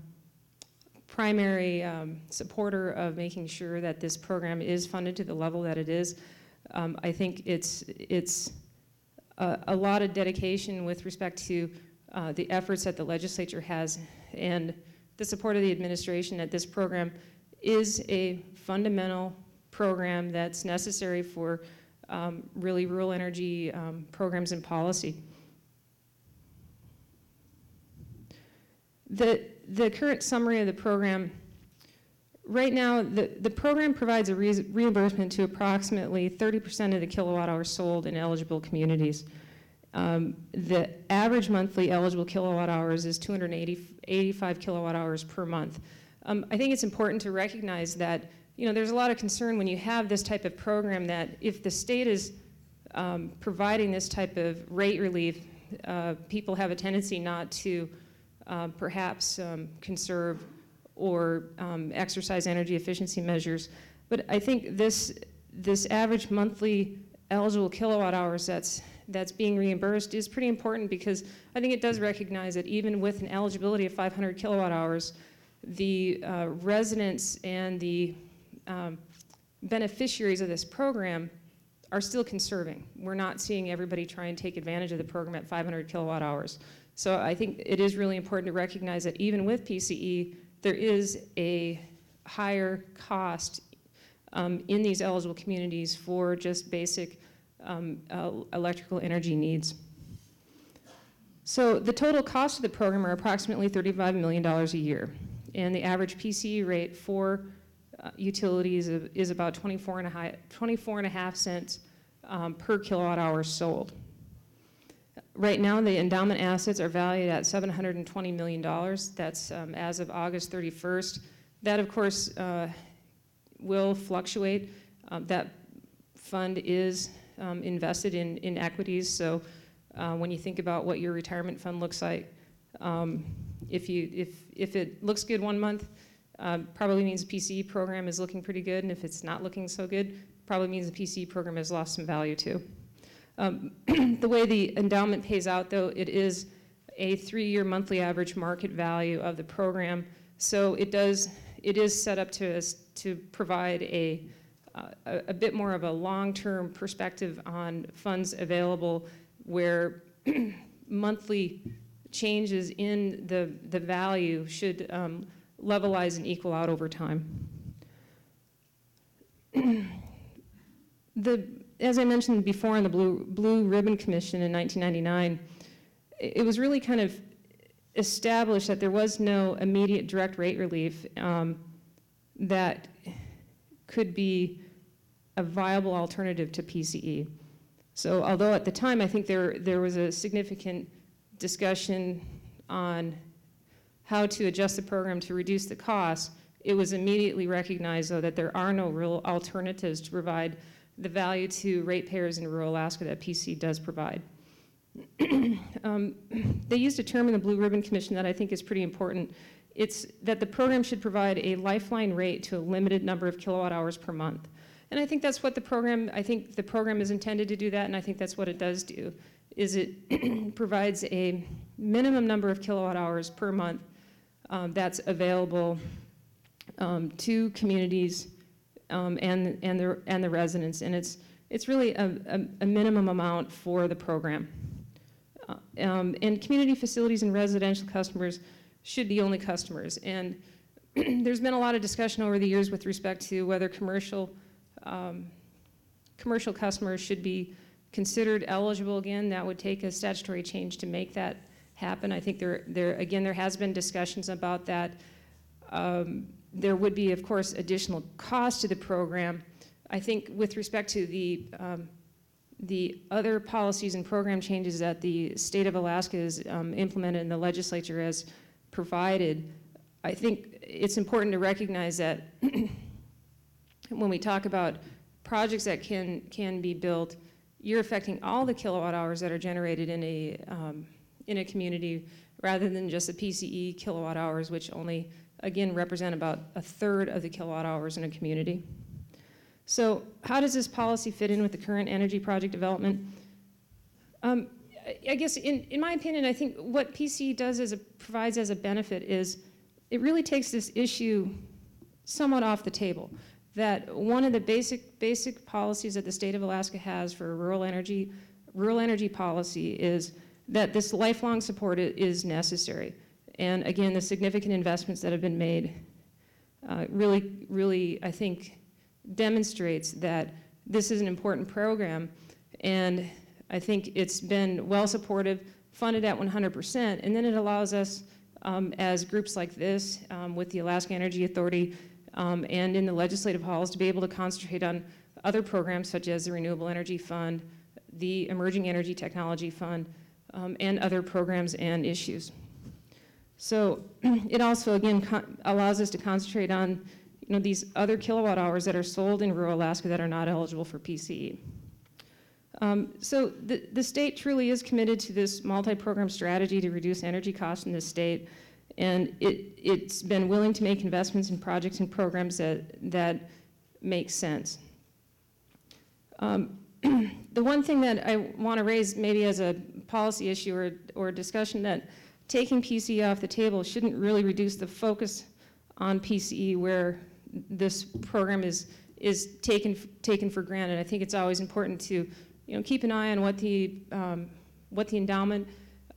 primary um, supporter of making sure that this program is funded to the level that it is. Um, I think it's, it's a, a lot of dedication with respect to uh, the efforts that the legislature has and the support of the administration that this program is a fundamental program that's necessary for um, really rural energy um, programs and policy. The, the current summary of the program, right now, the, the program provides a re- reimbursement to approximately 30% of the kilowatt hours sold in eligible communities. Um, the average monthly eligible kilowatt hours is 285 kilowatt hours per month. Um, I think it's important to recognize that you know there's a lot of concern when you have this type of program that if the state is um, providing this type of rate relief, uh, people have a tendency not to uh, perhaps um, conserve or um, exercise energy efficiency measures. But I think this this average monthly eligible kilowatt hours that's that's being reimbursed is pretty important because I think it does recognize that even with an eligibility of 500 kilowatt hours, the uh, residents and the um, beneficiaries of this program are still conserving. We're not seeing everybody try and take advantage of the program at 500 kilowatt hours. So I think it is really important to recognize that even with PCE, there is a higher cost um, in these eligible communities for just basic um, uh, electrical energy needs. So the total cost of the program are approximately $35 million a year, and the average PCE rate for uh, utilities is, about 24 and a half, 24 and a half cents um, per kilowatt hour sold. Right now, the endowment assets are valued at $720 million. That's um, as of August 31st. That, of course, uh, will fluctuate. Um, that fund is um, invested in, in equities. So uh, when you think about what your retirement fund looks like, um, if, you, if, if it looks good one month, uh, probably means the PCE program is looking pretty good. And if it's not looking so good, probably means the PCE program has lost some value too. Um, the way the endowment pays out, though, it is a three-year monthly average market value of the program. So it does, it is set up to, us to provide a, uh, a, a bit more of a long-term perspective on funds available where monthly changes in the, the value should um, levelize and equal out over time. the as I mentioned before in the Blue, Blue Ribbon Commission in 1999, it, it was really kind of established that there was no immediate direct rate relief um, that could be a viable alternative to PCE. So although at the time I think there, there was a significant discussion on how to adjust the program to reduce the cost, it was immediately recognized, though, that there are no real alternatives to provide the value to ratepayers in rural Alaska that PC does provide. Um, They used a term in the Blue Ribbon Commission that I think is pretty important. It's that the program should provide a lifeline rate to a limited number of kilowatt hours per month. And I think that's what the program, I think the program is intended to do that, and I think that's what it does do, is it provides a minimum number of kilowatt hours per month um, that's available um, to communities um, and, and the, and the residents. And it's, it's really a, a, a minimum amount for the program. Uh, um, and community facilities and residential customers should be only customers. And there's been a lot of discussion over the years with respect to whether commercial, um, commercial customers should be considered eligible again. That would take a statutory change to make that happen. I think there, there again, there has been discussions about that. Um, there would be, of course, additional cost to the program. I think with respect to the um, the other policies and program changes that the state of Alaska has um, implemented and the legislature has provided, I think it's important to recognize that when we talk about projects that can, can be built, you're affecting all the kilowatt hours that are generated in a, um, in a community rather than just the PCE kilowatt hours, which only, again, represent about a third of the kilowatt hours in a community. So how does this policy fit in with the current energy project development? Um, I- guess, in, in my opinion, I think what PCE does as a, provides as a benefit is it really takes this issue somewhat off the table. That one of the basic, basic policies that the state of Alaska has for rural energy, rural energy policy is that this lifelong support is necessary. And again, the significant investments that have been made uh, really, really, I think, demonstrates that this is an important program. And I think it's been well supported, funded at 100%. And then it allows us, um, as groups like this, um, with the Alaska Energy Authority um, and in the legislative halls, to be able to concentrate on other programs such as the Renewable Energy Fund, the Emerging Energy Technology Fund, um, and other programs and issues. So it also, again, allows us to concentrate on you know, these other kilowatt hours that are sold in rural Alaska that are not eligible for PCE. Um, so the, the state truly is committed to this multi-program strategy to reduce energy costs in the state, and it, it's been willing to make investments in projects and programs that, that make sense. Um, the one thing that I want to raise maybe as a policy issue or, or discussion that taking PCE off the table shouldn't really reduce the focus on PCE where this program is, is taken, taken for granted. I think it's always important to, you know, keep an eye on what the, um, what the endowment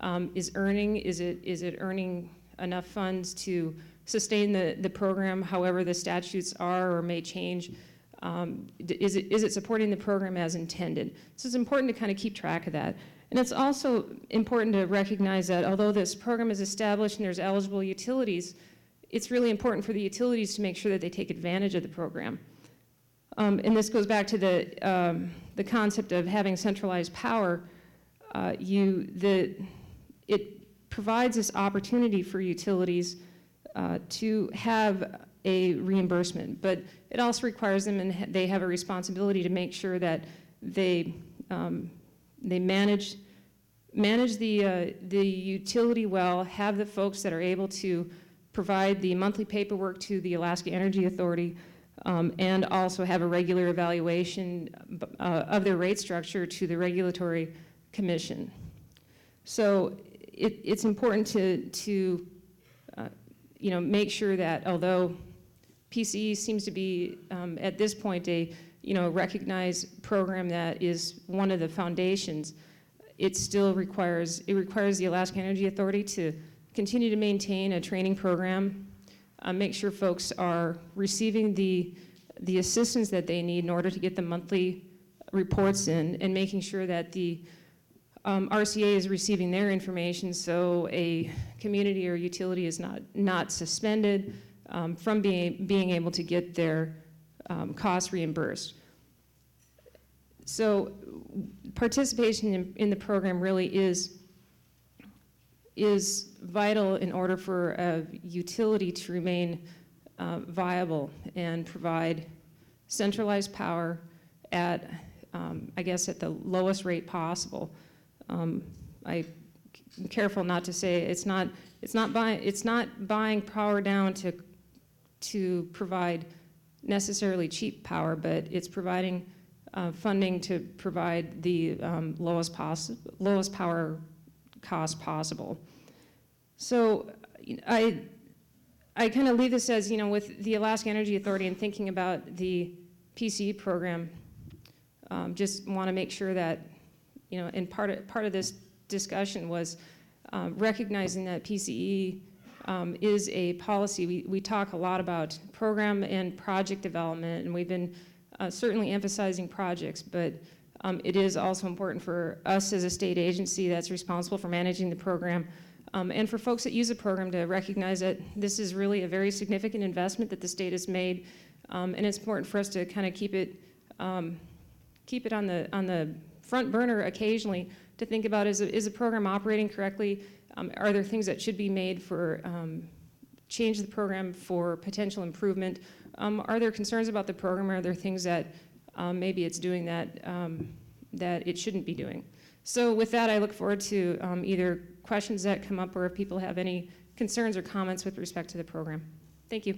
um, is earning. Is it, is it earning enough funds to sustain the, the program, however the statutes are or may change? Um, is, it, is it supporting the program as intended? So it's important to kind of keep track of that. And it's also important to recognize that although this program is established and there's eligible utilities, it's really important for the utilities to make sure that they take advantage of the program. Um, and this goes back to the, um, the concept of having centralized power. Uh, you, the, it provides this opportunity for utilities uh, to have a reimbursement, but it also requires them, and they have a responsibility to make sure that they, um, they manage, manage the, uh, the utility well, have the folks that are able to provide the monthly paperwork to the Alaska Energy Authority, um, and also have a regular evaluation uh, of their rate structure to the Regulatory Commission. So it, it's important to, to uh, you know, make sure that although PCE seems to be um, at this point a you know recognized program that is one of the foundations, it still requires it requires the Alaska Energy Authority to continue to maintain a training program, uh, make sure folks are receiving the, the assistance that they need in order to get the monthly reports in, and making sure that the um, RCA is receiving their information so a community or utility is not, not suspended um, from being, being able to get their um, costs reimbursed. So participation in, in the program really is is vital in order for a utility to remain uh, viable and provide centralized power at, um, I guess, at the lowest rate possible. Um, I am careful not to say it's not it's not buying it's not buying power down to to provide necessarily cheap power, but it's providing uh, funding to provide the um, lowest poss- lowest power cost possible. So I I kind of leave this as you know with the Alaska Energy Authority and thinking about the PCE program. Um, just want to make sure that you know, and part of part of this discussion was um, recognizing that PCE um, is a policy. We, we talk a lot about program and project development, and we've been uh, certainly emphasizing projects, but um, it is also important for us as a state agency that's responsible for managing the program um, and for folks that use the program to recognize that this is really a very significant investment that the state has made, um, and it's important for us to kind of keep it um, keep it on the on the front burner occasionally to think about is a, is a program operating correctly? Um, are there things that should be made for um, change the program for potential improvement? Um, are there concerns about the program? Are there things that um, maybe it's doing that um, that it shouldn't be doing? So with that, I look forward to um, either questions that come up or if people have any concerns or comments with respect to the program. Thank you.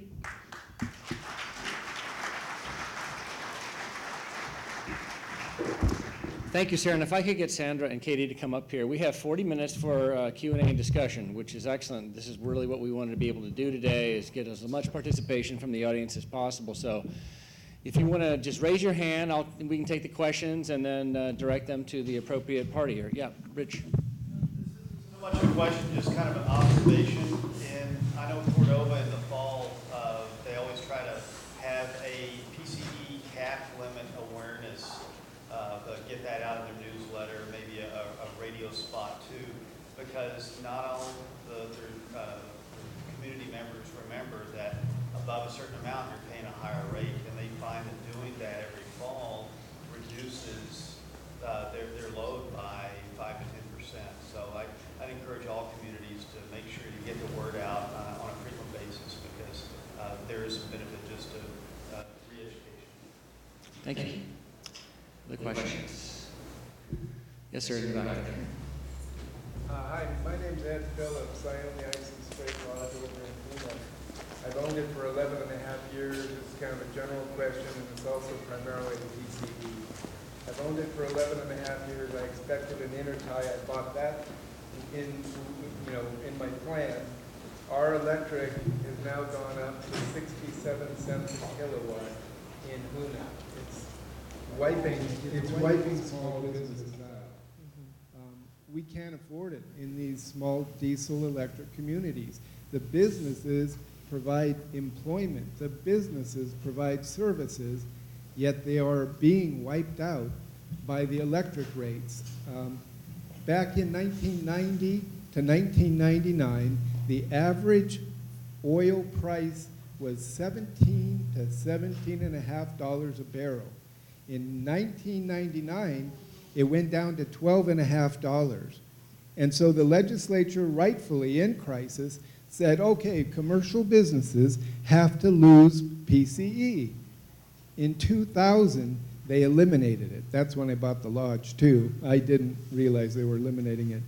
Thank you, Sarah. And if I could get Sandra and Katie to come up here. We have 40 minutes for uh, Q and and discussion, which is excellent. This is really what we wanted to be able to do today, is get as much participation from the audience as possible. So if you want to just raise your hand, I'll, we can take the questions and then uh, direct them to the appropriate party here. Yeah, Rich. So much a question, just kind of an observation. And I know Cordova in the fall, uh, they always try to have a PCE cap limit awareness, uh, but get that out in their newsletter, maybe a, a radio spot too, because not all the, their, uh, community members remember that above a certain amount, you're paying a higher rate, and they find that doing that every fall reduces uh, their, their load by five to ten percent. So I, I'd encourage all communities to make sure you get the word out uh, on a frequent basis because uh, there is some benefit just to uh, re-education. Thank you. Other questions? Yes, sir, in the back there. Uh, Hi, my name's Ed Phillips. I own the Ice and Spray Lodge over in Puna. I've owned it for 11 and a half years. It's kind of a general question, and it's also primarily the PCE. I've owned it for 11 and a half years. I expected an intertie. I bought that in, you know, in my plan. Our electric has now gone up to 67 cents a kilowatt in Puna. It's wiping, it's wiping small businesses We can't afford it in these small diesel electric communities. The businesses provide employment, the businesses provide services, yet they are being wiped out by the electric rates. Um, Back in 1990 to 1999, the average oil price was 17 to 17 and a half dollars a barrel. In 1999, it went down to 12 and a half dollars. And so the legislature, rightfully in crisis, said, okay, commercial businesses have to lose PCE. In 2000, they eliminated it. That's when I bought the lodge, too. I didn't realize they were eliminating it.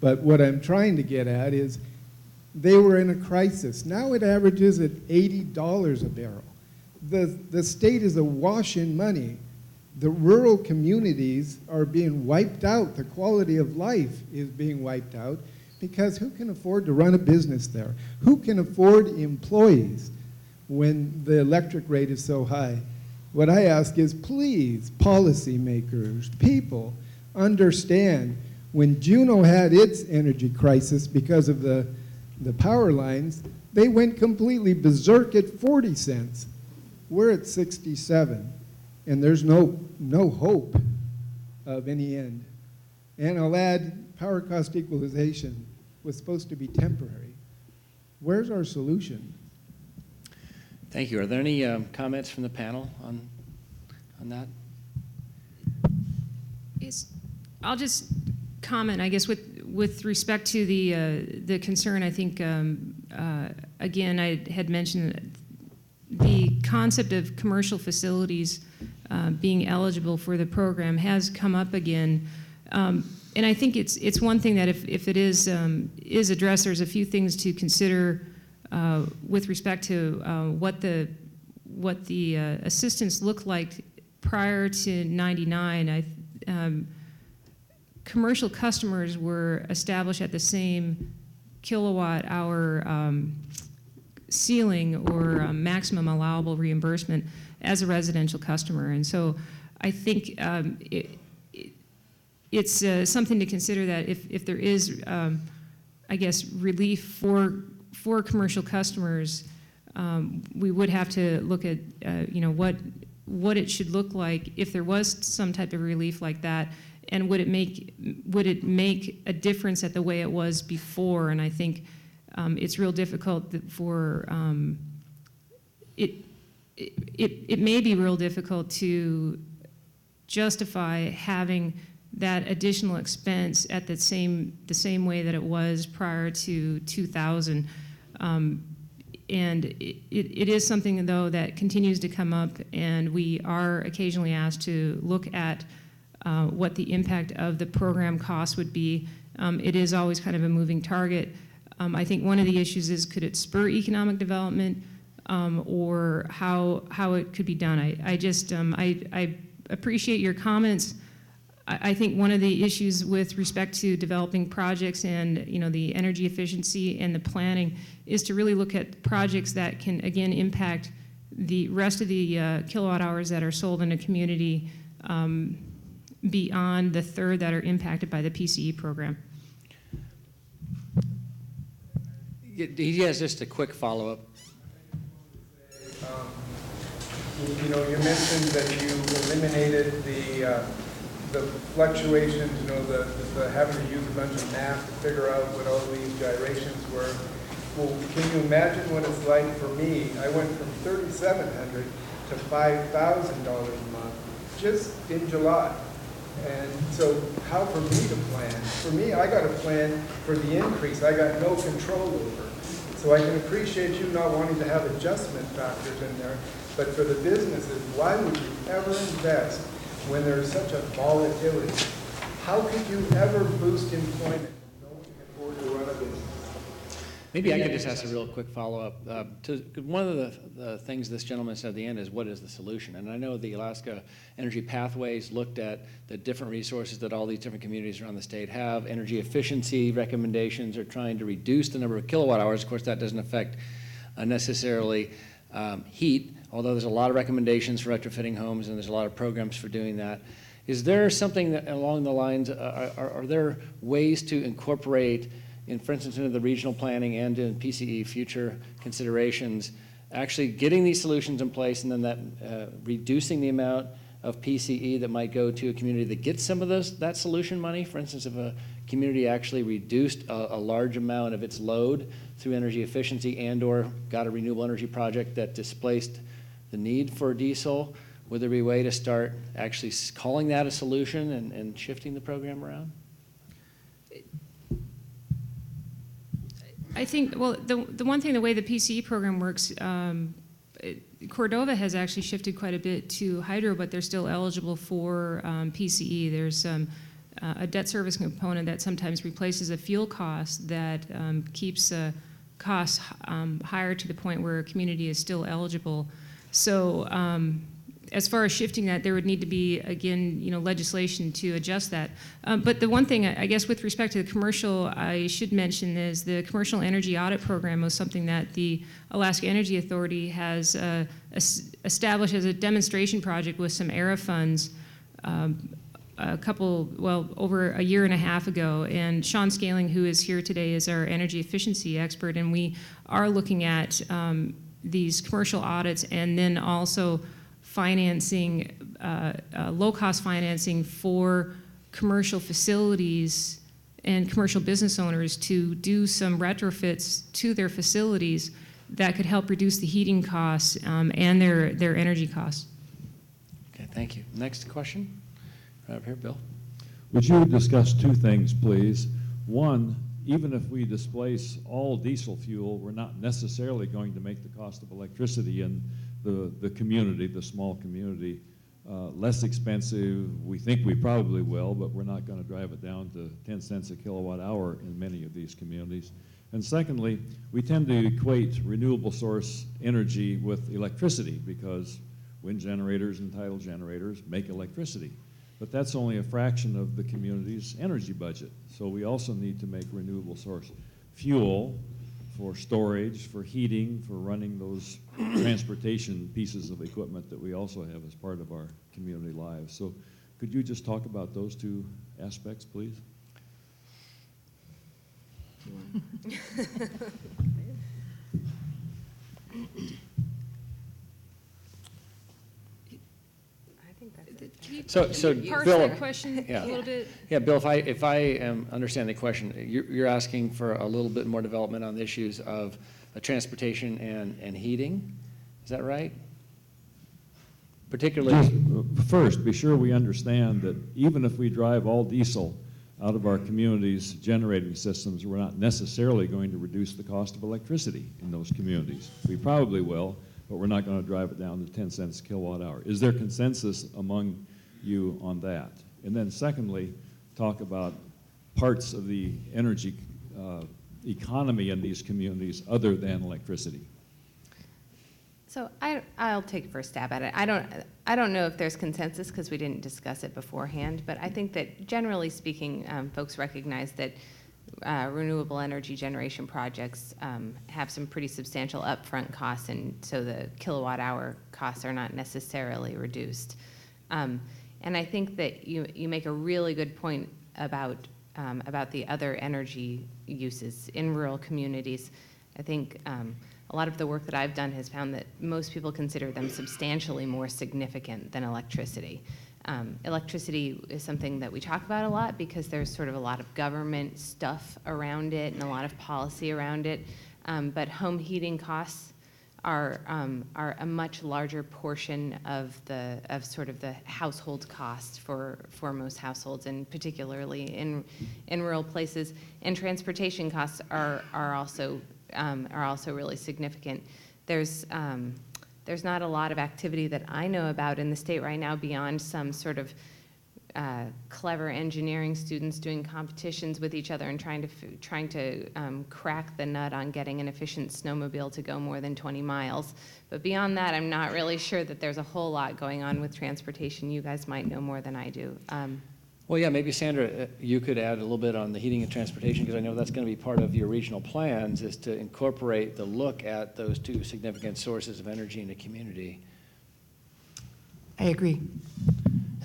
But what I'm trying to get at is they were in a crisis. Now it averages at $80 a barrel. The, the state is awash in money. The rural communities are being wiped out. The quality of life is being wiped out because who can afford to run a business there? Who can afford employees when the electric rate is so high? What I ask is please, policymakers, people, understand when Juneau had its energy crisis because of the, the power lines, they went completely berserk at 40 cents. We're at 67, and there's no, no hope of any end. And I'll add, power cost equalization was supposed to be temporary. Where's our solution? Thank you. Are there any um, comments from the panel on, on that? Yes. I'll just comment, I guess, with, with respect to the, uh, the concern, I think, um, uh, again, I had mentioned the concept of commercial facilities uh, being eligible for the program has come up again. Um, and I think it's, it's one thing that if, if it is, um, is addressed, there's a few things to consider uh, with respect to uh, what the, what the uh, assistance looked like prior to 99. I, um, commercial customers were established at the same kilowatt hour um, ceiling or um, maximum allowable reimbursement as a residential customer. And so I think um, it, it, it's uh, something to consider that if, if there is, um, I guess, relief for, for commercial customers, um, we would have to look at, uh, you know, what, what it should look like if there was some type of relief like that, and would it make, would it make a difference at the way it was before? And I think um, it's real difficult for, um, it, it, may be real difficult to justify having that additional expense at the same, the same way that it was prior to 2000. Um, and it, it is something, though, that continues to come up, and we are occasionally asked to look at uh, what the impact of the program cost would be. Um, it is always kind of a moving target. Um, I think one of the issues is could it spur economic development um, or how, how it could be done. I, I just, um, I, I appreciate your comments. I, think one of the issues with respect to developing projects and, you know, the energy efficiency and the planning is to really look at projects that can, again, impact the rest of the uh, kilowatt hours that are sold in a community um, beyond the third that are impacted by the PCE program. He has just a quick follow-up. Um, You know, you mentioned that you eliminated the, uh, the fluctuations, you know, the, the having to use a bunch of math to figure out what all these gyrations were. Well, can you imagine what it's like for me? I went from thirty-seven hundred to five thousand dollars a month just in July. And so how for me to plan? For me, I got to plan for the increase I got no control over. So I can appreciate you not wanting to have adjustment factors in there, but for the businesses, why would you ever invest when there's such a volatility? How could you ever boost employment when no one can afford to run a business? Maybe I could just ask a real quick follow-up. Uh, to- One of the, the things this gentleman said at the end is, what is the solution? And I know the Alaska Energy Pathways looked at the different resources that all these different communities around the state have. Energy efficiency recommendations are trying to reduce the number of kilowatt hours. Of course, that doesn't affect uh, necessarily um, heat, although there's a lot of recommendations for retrofitting homes, and there's a lot of programs for doing that. Is there something that along the lines, uh, are, are there ways to incorporate in, for instance, into the regional planning and in PCE future considerations, actually getting these solutions in place and then that, uh, reducing the amount of PCE that might go to a community that gets some of those, that solution money? For instance, if a community actually reduced a, a large amount of its load through energy efficiency and/or got a renewable energy project that displaced the need for diesel, would there be a way to start actually calling that a solution and, and shifting the program around? I think, well, the, the one thing, the way the PCE program works, um, Cordova has actually shifted quite a bit to hydro, but they're still eligible for um, PCE. There's um, uh, a debt service component that sometimes replaces a fuel cost that um, keeps uh, costs um, higher to the point where a community is still eligible. So um, as far as shifting that, there would need to be, again, you know, legislation to adjust that. Um, But the one thing, I guess, with respect to the commercial, I should mention is the Commercial Energy Audit Program was something that the Alaska Energy Authority has uh, established as a demonstration project with some ARRA funds um, a couple, well, over a year and a half ago. And Sean Scaling, who is here today, is our energy efficiency expert, and we are looking at um, these commercial audits and then also financing, uh, uh, low-cost financing for commercial facilities and commercial business owners to do some retrofits to their facilities that could help reduce the heating costs um, and their, their energy costs. Okay, thank you. Next question? Right up here, Bill. Would you discuss two things, please? One, even if we displace all diesel fuel, we're not necessarily going to make the cost of electricity in the, the community, the small community, uh, less expensive. We think we probably will, but we're not going to drive it down to 10 cents a kilowatt hour in many of these communities. And secondly, we tend to equate renewable source energy with electricity because wind generators and tidal generators make electricity. But that's only a fraction of the community's energy budget. So we also need to make renewable source fuel for storage, for heating, for running those transportation pieces of equipment that we also have as part of our community lives. So could you just talk about those two aspects, please? I think that's it. Can you So, so parse Bill, that question yeah. a little bit? Yeah, Bill, if I, if I am understanding the question, you're, you're asking for a little bit more development on the issues of uh, transportation and, and heating? Is that right? Particularly, Just, uh, First, be sure we understand that even if we drive all diesel out of our communities' generating systems, we're not necessarily going to reduce the cost of electricity in those communities. We probably will, but we're not going to drive it down to 10 cents a kilowatt hour. Is there consensus among you on that? And then secondly, talk about parts of the energy uh, economy in these communities other than electricity. So I, I'll take first stab at it. I don't, I don't know if there's consensus because we didn't discuss it beforehand, but I think that generally speaking, um, folks recognize that uh, renewable energy generation projects um, have some pretty substantial upfront costs, and so the kilowatt hour costs are not necessarily reduced. Um, and I think that you, you make a really good point about, um, about the other energy uses in rural communities. I think um, a lot of the work that I've done has found that most people consider them substantially more significant than electricity. Um, electricity is something that we talk about a lot because there's sort of a lot of government stuff around it and a lot of policy around it. Um, but home heating costs are, um, are a much larger portion of the of sort of the household costs for, for most households, and particularly in in rural places. And transportation costs are are also um, are also really significant. There's um, there's not a lot of activity that I know about in the state right now beyond some sort of uh, clever engineering students doing competitions with each other and trying to f- trying to um, crack the nut on getting an efficient snowmobile to go more than 20 miles. But beyond that, I'm not really sure that there's a whole lot going on with transportation. You guys might know more than I do. Um, well, yeah, maybe Sandra, uh, you could add a little bit on the heating and transportation, because I know that's going to be part of your regional plans, is to incorporate the look at those two significant sources of energy in the community. I agree.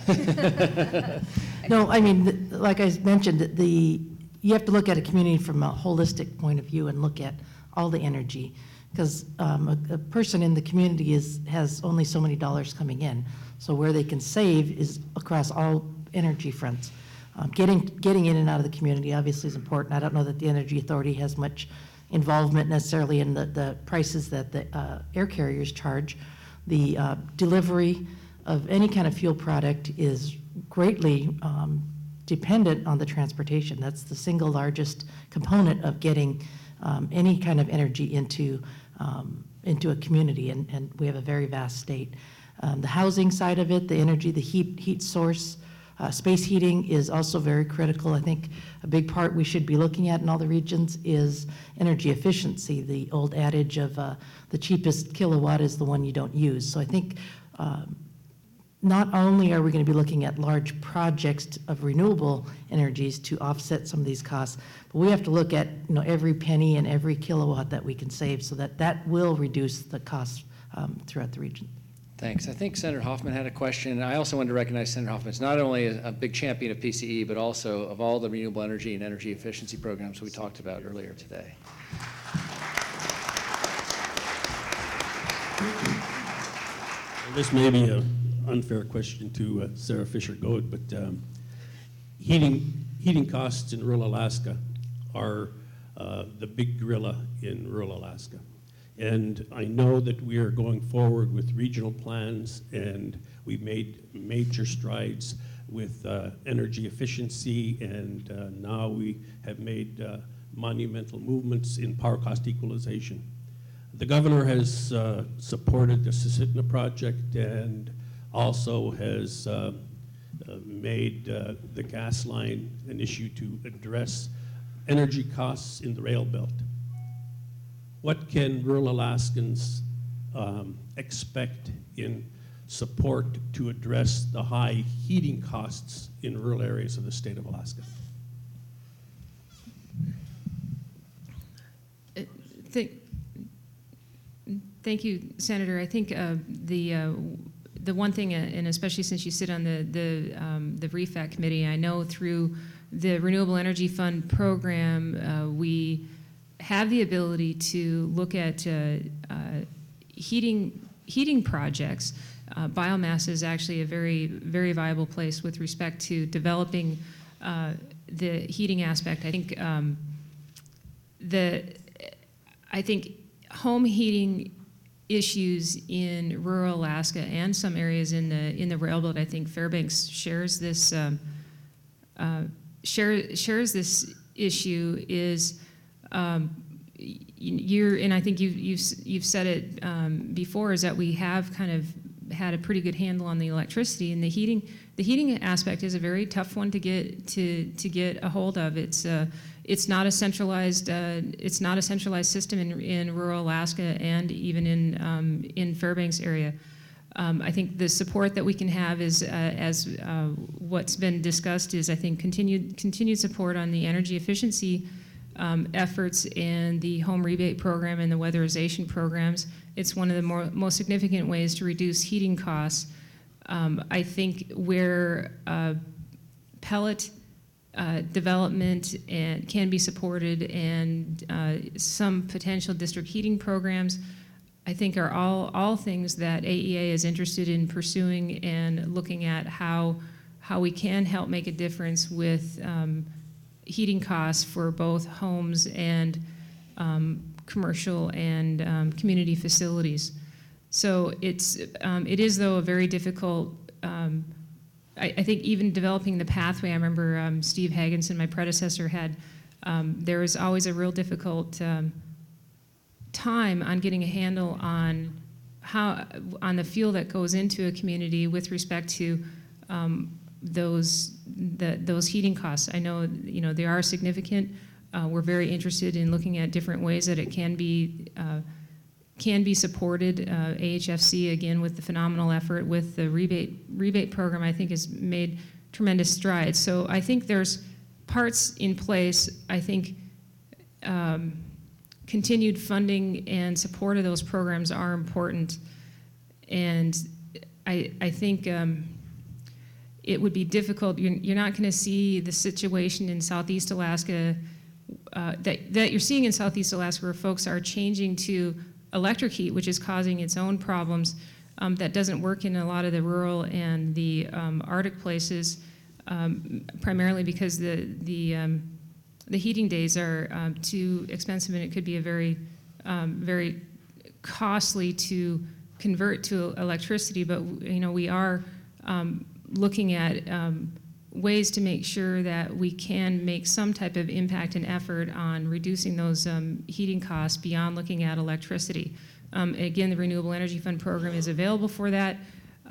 No, I mean, like I mentioned, the, you have to look at a community from a holistic point of view and look at all the energy. Because a, a person in the community is, has only so many dollars coming in. So where they can save is across all energy fronts. Um, Getting, getting in and out of the community obviously is important. I don't know that the Energy Authority has much involvement necessarily in the, the prices that the uh, air carriers charge. The uh, delivery of any kind of fuel product is greatly um, dependent on the transportation. That's the single largest component of getting um, any kind of energy into, um, into a community, and, and we have a very vast state. Um, The housing side of it, the energy, the heat, heat source, uh, Space heating is also very critical. I think a big part we should be looking at in all the regions is energy efficiency. The old adage of uh, the cheapest kilowatt is the one you don't use. So I think um, not only are we going to be looking at large projects of renewable energies to offset some of these costs, but we have to look at, you know, every penny and every kilowatt that we can save so that that will reduce the costs um, throughout the region. Thanks. I think Senator Hoffman had a question. I also wanted to recognize Senator Hoffman is not only a a big champion of PCE, but also of all the renewable energy and energy efficiency programs we talked about earlier today. This may be an unfair question to uh, Sarah Fisher Goad, but um, heating, heating costs in rural Alaska are uh, the big gorilla in rural Alaska. And I know that we are going forward with regional plans, and we've made major strides with uh, energy efficiency, and uh, now we have made uh, monumental movements in power cost equalization. The governor has uh, supported the Susitna project and also has uh, uh, made uh, the gas line an issue to address energy costs in the rail belt. What can rural Alaskans um, expect in support to address the high heating costs in rural areas of the state of Alaska? Thank, thank you, Senator. I think uh, the uh, the one thing, uh, and especially since you sit on the the um, the REFAC committee, I know through the Renewable Energy Fund program, uh, we have the ability to look at uh, uh, heating heating projects. Uh, biomass is actually a very very viable place with respect to developing uh, the heating aspect. I think um, the I think home heating issues in rural Alaska and some areas in the in the railroad. I think Fairbanks shares this um, uh, share, shares this issue. Is um, you're and I think you you've you've said it um, before. Is that we have kind of had a pretty good handle on the electricity and the heating. The heating aspect is a very tough one to get to to get a hold of. It's uh, it's not a centralized uh, it's not a centralized system in, in rural Alaska and even in um, in Fairbanks area. Um, I think the support that we can have is uh, as uh, what's been discussed is I think continued continued support on the energy efficiency um, efforts and the home rebate program and the weatherization programs. It's one of the more, most significant ways to reduce heating costs. Um, I think where uh, pellet uh, development and can be supported and uh, some potential district heating programs, I think are all, all things that AEA is interested in pursuing and looking at how, how we can help make a difference with um, heating costs for both homes and um, commercial and um, community facilities. So it's, um, it is though a very difficult, um, I, I think even developing the pathway, I remember um, Steve Haagenson, my predecessor, had, um, there was always a real difficult um, time on getting a handle on how, on the fuel that goes into a community with respect to um, those, the, those heating costs. I know, you know, they are significant. Uh, we're very interested in looking at different ways that it can be, uh, can be supported. Uh, AHFC, again, with the phenomenal effort with the rebate, rebate program, I think has made tremendous strides. So I think there's parts in place. I think um, continued funding and support of those programs are important. And I, I think um, it would be difficult. You're, you're not going to see the situation in Southeast Alaska uh, that, that you're seeing in Southeast Alaska where folks are changing to electric heat, which is causing its own problems. Um, that doesn't work in a lot of the rural and the um, Arctic places, um, primarily because the, the, um, the heating days are um, too expensive and it could be a very, very costly to convert to electricity. But you know, we are looking at ways to make sure that we can make some type of impact and effort on reducing those um, heating costs beyond looking at electricity. Um, again, the Renewable Energy Fund program is available for that.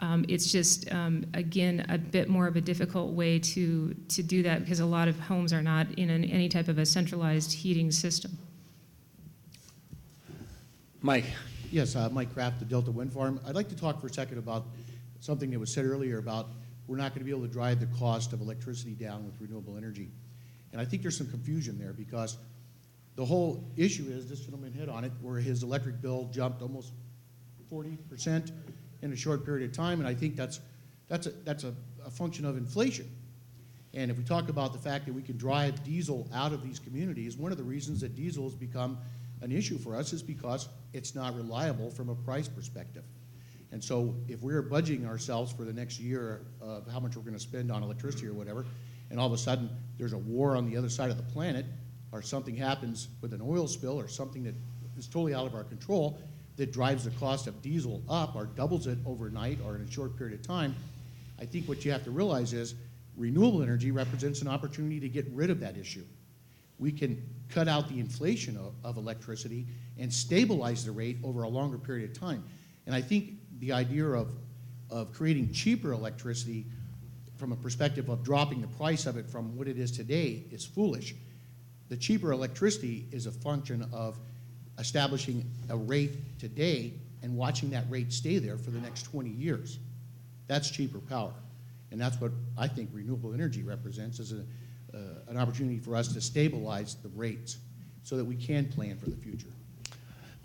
Um, it's just, um, again, a bit more of a difficult way to, to do that because a lot of homes are not in an, any type of a centralized heating system. Mike? Yes, uh, Mike Kraft, the Delta Wind Farm. I'd like to talk for a second about something that was said earlier about we're not going to be able to drive the cost of electricity down with renewable energy. And I think there's some confusion there because the whole issue is, this gentleman hit on it, where his electric bill jumped almost 40% in a short period of time, and I think that's, that's, a, that's a, a function of inflation. And if we talk about the fact that we can drive diesel out of these communities, one of the reasons that diesel has become an issue for us is because it's not reliable from a price perspective. And so if we're budgeting ourselves for the next year of how much we're going to spend on electricity or whatever, and all of a sudden there's a war on the other side of the planet, or something happens with an oil spill or something that is totally out of our control that drives the cost of diesel up or doubles it overnight or in a short period of time, I think what you have to realize is renewable energy represents an opportunity to get rid of that issue. we can cut out the inflation of, of electricity and stabilize the rate over a longer period of time. And I think the idea of, of creating cheaper electricity from a perspective of dropping the price of it from what it is today is foolish. The cheaper electricity is a function of establishing a rate today and watching that rate stay there for the next 20 years. That's cheaper power. And that's what I think renewable energy represents as a, uh, an opportunity for us to stabilize the rates so that we can plan for the future.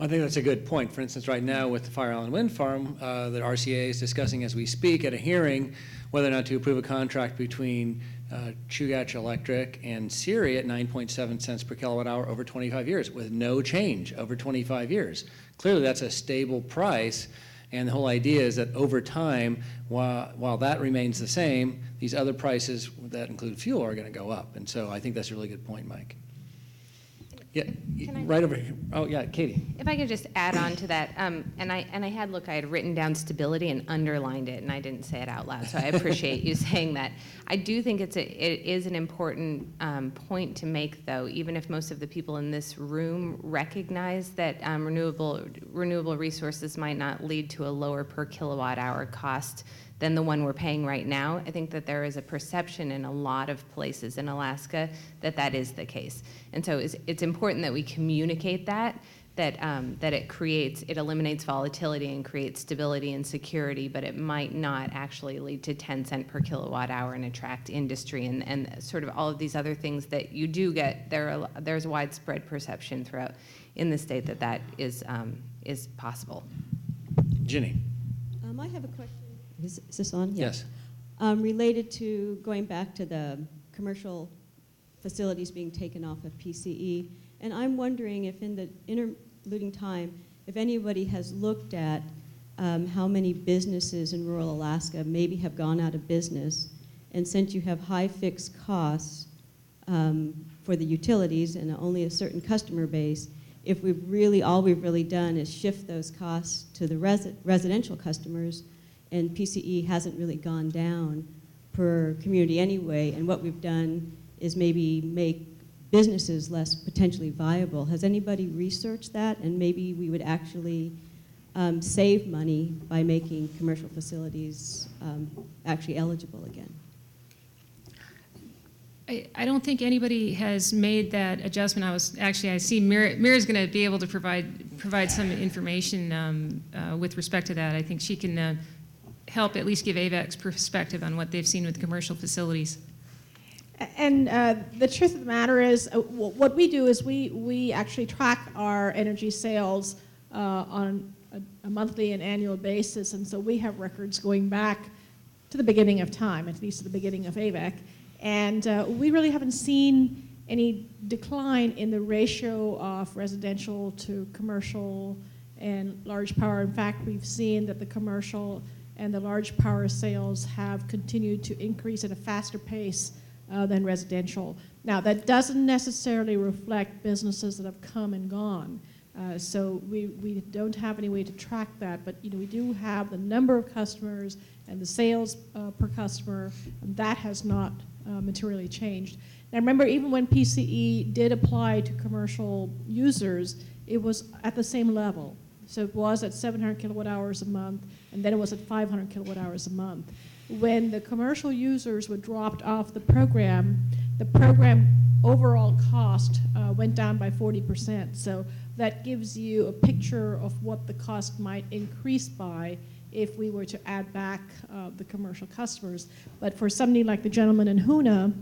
I think that's a good point. For instance, right now with the Fire Island Wind Farm, uh, the RCA is discussing as we speak at a hearing whether or not to approve a contract between uh, Chugach Electric and CIRI at 9.7 cents per kilowatt hour over 25 years with no change over 25 years. Clearly, that's a stable price. And the whole idea is that over time, while, while that remains the same, these other prices that include fuel are going to go up. And so I think that's a really good point, Mike. Yeah, Can I- right over here. Oh, yeah, Katie. If I could just add on to that, um, and I, and I had, look, I had written down stability and underlined it, and I didn't say it out loud, so I appreciate you saying that. I do think it's a, it is an important um, point to make, though, even if most of the people in this room recognize that um, renewable, renewable resources might not lead to a lower per kilowatt hour cost than the one we're paying right now. I think that there is a perception in a lot of places in Alaska that that is the case. And so it's, it's important that we communicate that, that, um, that it creates, it eliminates volatility and creates stability and security, but it might not actually lead to 10 cent per kilowatt hour and attract industry and, and sort of all of these other things that you do get, there are, there's widespread perception throughout in the state that that is, um, is possible. Ginny. Um, I have a question. Is, is this on? Yeah. Yes. Um, related to going back to the commercial facilities being taken off of PCE, and I'm wondering if in the interluding time, if anybody has looked at um, how many businesses in rural Alaska maybe have gone out of business, and since you have high fixed costs um, for the utilities and only a certain customer base, if we've really all we've really done is shift those costs to the resi- residential customers and PCE hasn't really gone down per community anyway, and what we've done is maybe make businesses less potentially viable. Has anybody researched that? And maybe we would actually um, save money by making commercial facilities um, actually eligible again. I, don't think anybody has made that adjustment. I was, actually, I see Meera, Meera's going to be able to provide, provide some information um, uh, with respect to that. I think she can uh, help at least give AVEC's perspective on what they've seen with commercial facilities. And uh, the truth of the matter is, uh, wh- what we do is we, we actually track our energy sales uh, on a, a monthly and annual basis, and so we have records going back to the beginning of time, at least to the beginning of AVAC. And uh, we really haven't seen any decline in the ratio of residential to commercial and large power. In fact, we've seen that the commercial and the large power sales have continued to increase at a faster pace uh, than residential. Now, that doesn't necessarily reflect businesses that have come and gone. Uh, so we, we don't have any way to track that, but you know we do have the number of customers and the sales uh, per customer, and that has not uh, materially changed. Now remember, even when PCE did apply to commercial users, it was at the same level. So it was at 700 kilowatt hours a month, and then it was at 500 kilowatt hours a month. When the commercial users were dropped off the program, the program overall cost uh, went down by 40%. So that gives you a picture of what the cost might increase by if we were to add back uh, the commercial customers. But for somebody like the gentleman in Hoonah,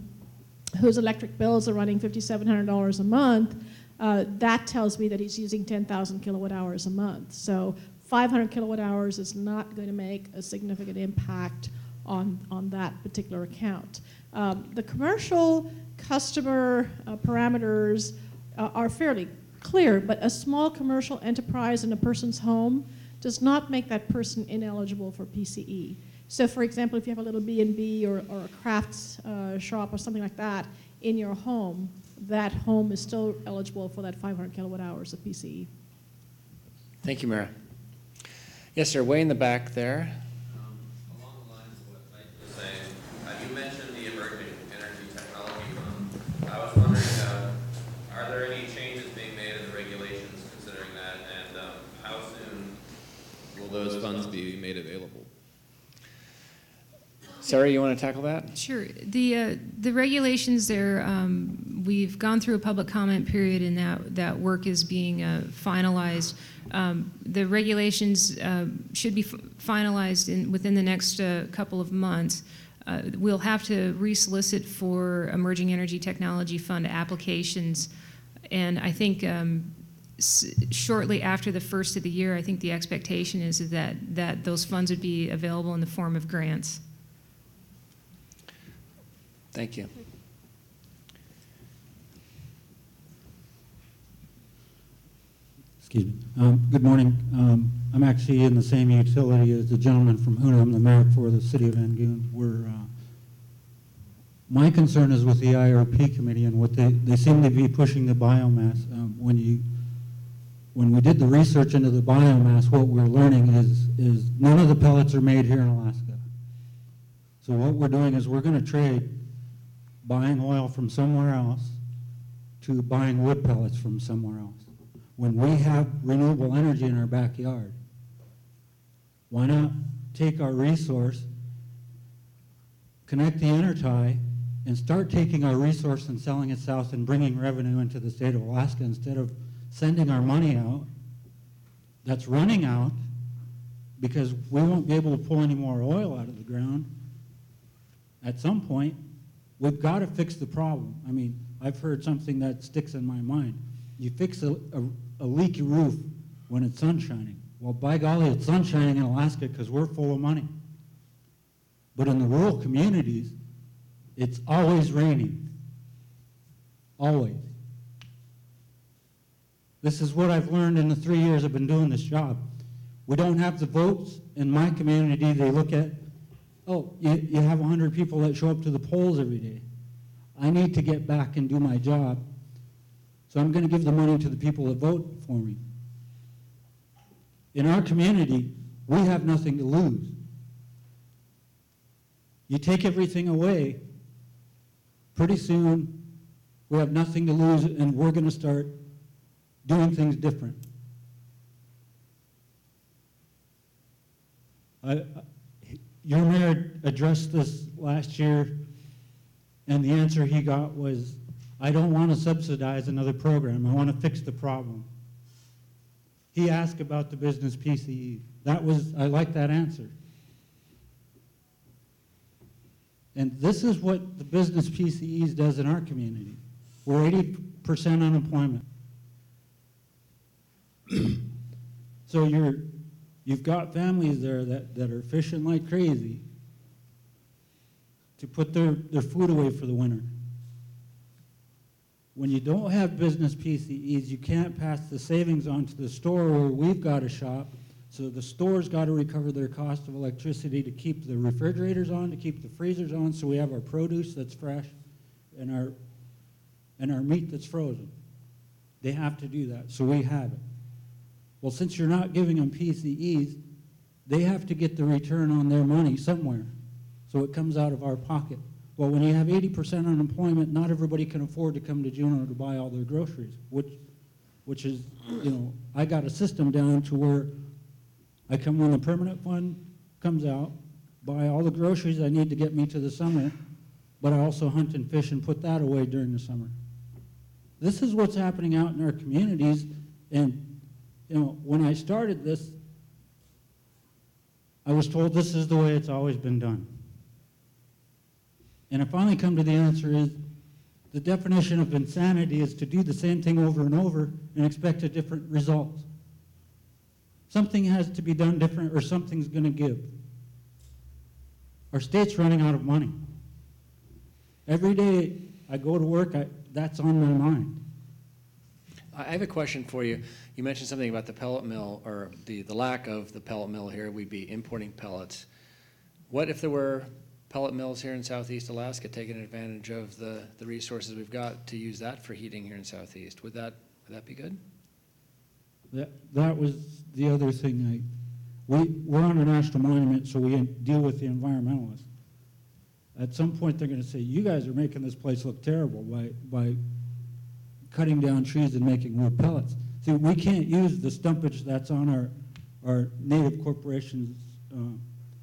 whose electric bills are running $5,700 a month, uh, that tells me that he's using 10,000 kilowatt hours a month. So 500 kilowatt hours is not going to make a significant impact on, on that particular account. Um, the commercial customer uh, parameters uh, are fairly clear, but a small commercial enterprise in a person's home does not make that person ineligible for PCE. So for example, if you have a little B&B or, or a crafts uh, shop or something like that in your home, that home is still eligible for that 500 kilowatt hours of PCE. Thank you, Meera. Yes, sir, way in the back there. Um, along the lines of what Mike was saying, uh, you mentioned the emerging energy technology fund. I was wondering, uh, are there any changes being made in the regulations considering that, and um, how soon will those funds be made available? Sarah, you want to tackle that? Sure. The, uh, the regulations there, um, we've gone through a public comment period and that, that work is being uh, finalized. Um, The regulations uh, should be f- finalized in, within the next uh, couple of months. Uh, We'll have to resolicit for Emerging Energy Technology Fund applications. And I think um, shortly after the first of the year, I think the expectation is that, that those funds would be available in the form of grants. Thank you. Excuse me. Um, Good morning. Um, I'm actually in the same utility as the gentleman from Hoonah. I'm the mayor for the city of Angoon. We're, uh, my concern is with the IRP committee and what they, they seem to be pushing the biomass. Um, When you, when we did the research into the biomass, what we're learning is, is none of the pellets are made here in Alaska. So what we're doing is we're going to trade buying oil from somewhere else to buying wood pellets from somewhere else. When we have renewable energy in our backyard, why not take our resource, connect the intertie, and start taking our resource and selling it south and bringing revenue into the state of Alaska instead of sending our money out that's running out because we won't be able to pull any more oil out of the ground at some point. We've got to fix the problem. I mean, I've heard something that sticks in my mind. You fix a, a, a leaky roof when it's sun shining. Well, by golly, it's sun shining in Alaska because we're full of money. But in the rural communities, it's always raining. Always. This is what I've learned in the three years I've been doing this job. We don't have the votes in my community. They look at, oh, you, you have 100 people that show up to the polls every day. I need to get back and do my job. So I'm going to give the money to the people that vote for me. In our community, we have nothing to lose. You take everything away, pretty soon we have nothing to lose and we're going to start doing things different. I, your mayor addressed this last year, and the answer he got was, I don't want to subsidize another program, I want to fix the problem. He asked about the business PCE. That was, I like that answer. And this is what the business PCEs does in our community. We're 80% unemployment. So you're, you've got families there that, that are fishing like crazy to put their, their food away for the winter. When you don't have business PCEs, you can't pass the savings on to the store where we've got a shop. So the store's got to recover their cost of electricity to keep the refrigerators on, to keep the freezers on, so we have our produce that's fresh and our, and our meat that's frozen. They have to do that, so we have it. Well, since you're not giving them PCEs, they have to get the return on their money somewhere. So it comes out of our pocket. Well, when you have 80% unemployment, not everybody can afford to come to Juneau to buy all their groceries, which, which is, you know, I got a system down to where I come when the permanent fund comes out, buy all the groceries I need to get me to the summer, but I also hunt and fish and put that away during the summer. This is what's happening out in our communities, and you know, when I started this, I was told this is the way it's always been done. And I finally come to the answer is the definition of insanity is to do the same thing over and over and expect a different result. Something has to be done different or something's going to give. Our state's running out of money. Every day I go to work, I, that's on my mind. I have a question for you. You mentioned something about the pellet mill, or the, the lack of the pellet mill here, we'd be importing pellets. What if there were pellet mills here in southeast Alaska taking advantage of the, the resources we've got to use that for heating here in southeast? Would that, would that be good? That, that was the other thing I, we, we're on a national monument, so we deal with the environmentalists. At some point, they're gonna say, you guys are making this place look terrible by, by cutting down trees and making wood pellets. See, we can't use the stumpage that's on our, our native corporations' uh,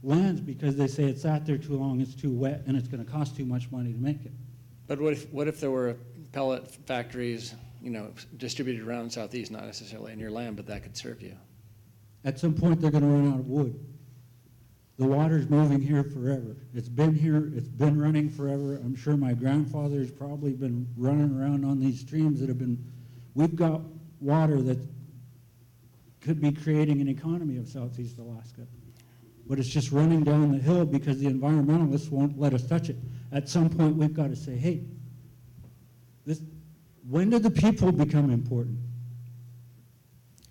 lands because they say it's sat there too long, it's too wet, and it's gonna cost too much money to make it. But what if, what if there were pellet factories, you know, distributed around the southeast, not necessarily in your land, but that could serve you? At some point, they're gonna run out of wood. The water's moving here forever. It's been here, it's been running forever. I'm sure my grandfather's probably been running around on these streams that have been, we've got water that could be creating an economy of southeast Alaska. But it's just running down the hill because the environmentalists won't let us touch it. At some point, we've got to say, hey, this, when did the people become important?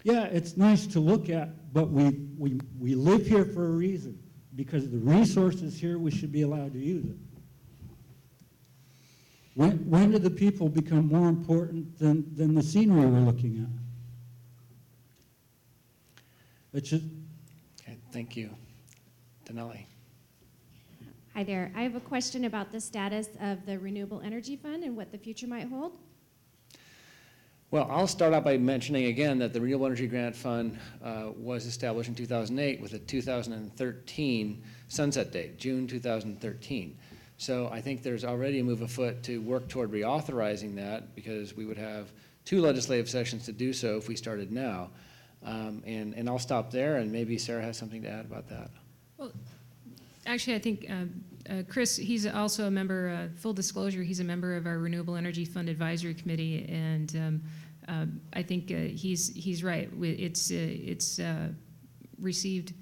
Yeah, it's nice to look at, but we, we, we live here for a reason. Because the resources here, we should be allowed to use it. When, when did the people become more important than, than the scenery we're looking at? It's just, Okay, thank you. Denali? Hi there. I have a question about the status of the Renewable Energy Fund and what the future might hold. Well, I'll start out by mentioning again that the Renewable Energy Grant Fund uh, was established in 2008 with a 2013 sunset date, June 2013. So I think there's already a move afoot to work toward reauthorizing that because we would have two legislative sessions to do so if we started now. Um, And, and I'll stop there, and maybe Sarah has something to add about that. Well, actually, I think uh, uh, Chris, he's also a member, uh, full disclosure, he's a member of our Renewable Energy Fund Advisory Committee, and um, um, I think uh, he's, he's right. It's, uh, it's uh, received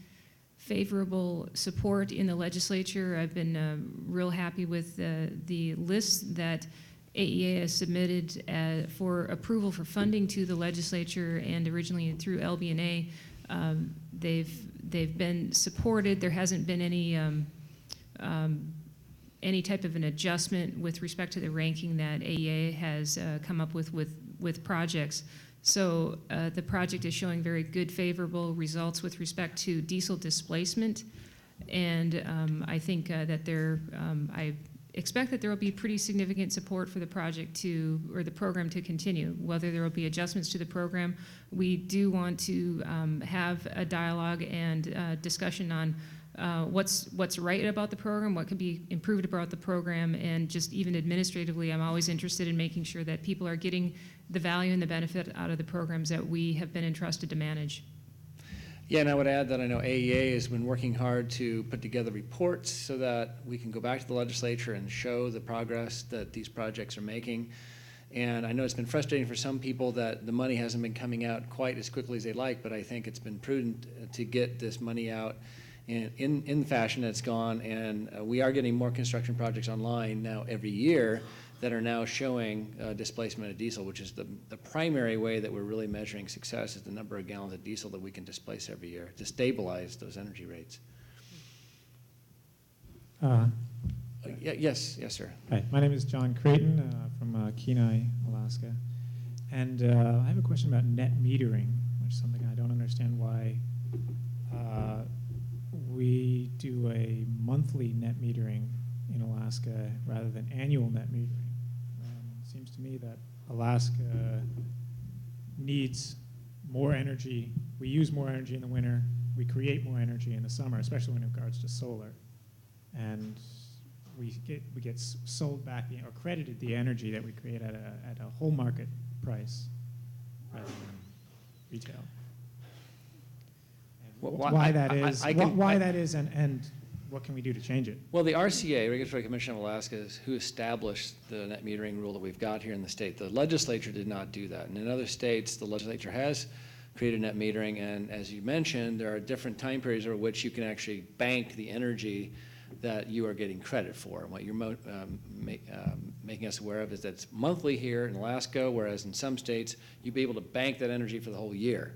favorable support in the legislature. I've been uh, real happy with the list that AEA has submitted uh, for approval for funding to the legislature and originally through LB&A. Um, They've, they've been supported. There hasn't been any, um, um, any type of an adjustment with respect to the ranking that AEA has uh, come up with, with, with projects. So uh, the project is showing very good favorable results with respect to diesel displacement. And um, I think uh, that there, um, I expect that there will be pretty significant support for the project to, or the program to continue. Whether there will be adjustments to the program, we do want to um, have a dialogue and uh, discussion on uh, what's what's right about the program, what can be improved about the program, and just even administratively, I'm always interested in making sure that people are getting the value and the benefit out of the programs that we have been entrusted to manage. Yeah, and I would add that I know AEA has been working hard to put together reports so that we can go back to the legislature and show the progress that these projects are making. And I know it's been frustrating for some people that the money hasn't been coming out quite as quickly as they'd like, but I think it's been prudent to get this money out in, in, in the fashion that it's gone. And uh, we are getting more construction projects online now every year that are now showing uh, displacement of diesel, which is the, the primary way that we're really measuring success is the number of gallons of diesel that we can displace every year to stabilize those energy rates. Uh, Uh, ye- Yes, yes, sir. Hi, my name is John Creighton uh, from uh, Kenai, Alaska. And uh, I have a question about net metering, which is something I don't understand why uh, we do a monthly net metering in Alaska rather than annual net metering. It seems to me that Alaska needs more energy. We use more energy in the winter. We create more energy in the summer, especially when it regards to solar. And we get, we get sold back the, or credited the energy that we create at a, at a whole market price rather than retail. And why- Why that I- I- I can- why that is, and, and what can we do to change it? Well, the RCA, Regulatory Commission of Alaska, is who established the net metering rule that we've got here in the state. The legislature did not do that. And in other states, the legislature has created net metering, and as you mentioned, there are different time periods over which you can actually bank the energy that you are getting credit for. And what you're mo- um, ma- um, making us aware of is that it's monthly here in Alaska, whereas in some states, you'd be able to bank that energy for the whole year.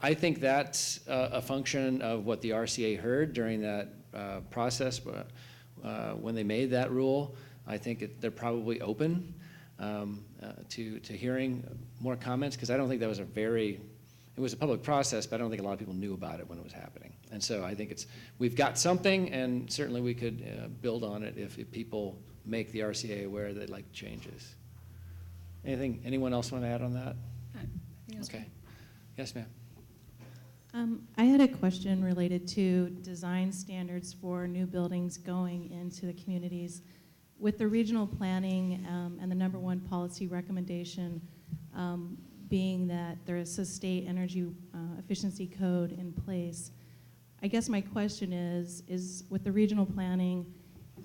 I think that's uh, a function of what the RCA heard during that uh, process but uh, when they made that rule. I think it- they're probably open um, uh, to, to hearing more comments, because I don't think that was a very, it was a public process, but I don't think a lot of people knew about it when it was happening. And so I think it's, we've got something, and certainly we could uh, build on it if, if people make the RCA aware they'd like changes. Anything, anyone else want to add on that? Okay. Yes, ma'am. Um, I had a question related to design standards for new buildings going into the communities. With the regional planning um, and the number one policy recommendation um, being that there is a state energy uh, efficiency code in place, I guess my question is, is with the regional planning,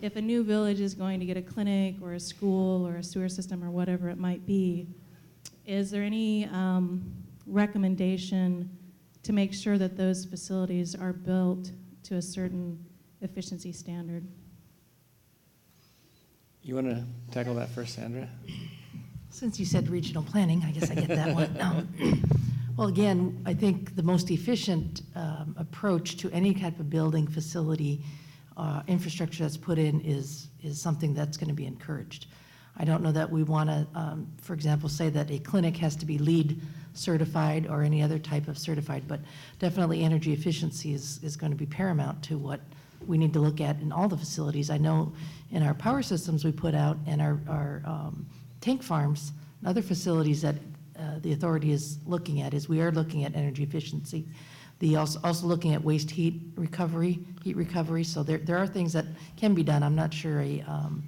if a new village is going to get a clinic or a school or a sewer system or whatever it might be, is there any um, recommendation to make sure that those facilities are built to a certain efficiency standard? You want to tackle that first, Sandra? Since you said regional planning, I guess I get that one. Um, Well, again, I think the most efficient um, approach to any type of building, facility, uh, infrastructure that's put in is, is something that's going to be encouraged. I don't know that we want to, for example, say that a clinic has to be LEED certified or any other type of certified, but definitely energy efficiency is, is going to be paramount to what we need to look at in all the facilities. I know in our power systems we put out and our, our um, tank farms and other facilities that uh, the authority is looking at is we are looking at energy efficiency. The also, also looking at waste heat recovery, heat recovery. So there, there are things that can be done. I'm not sure a um,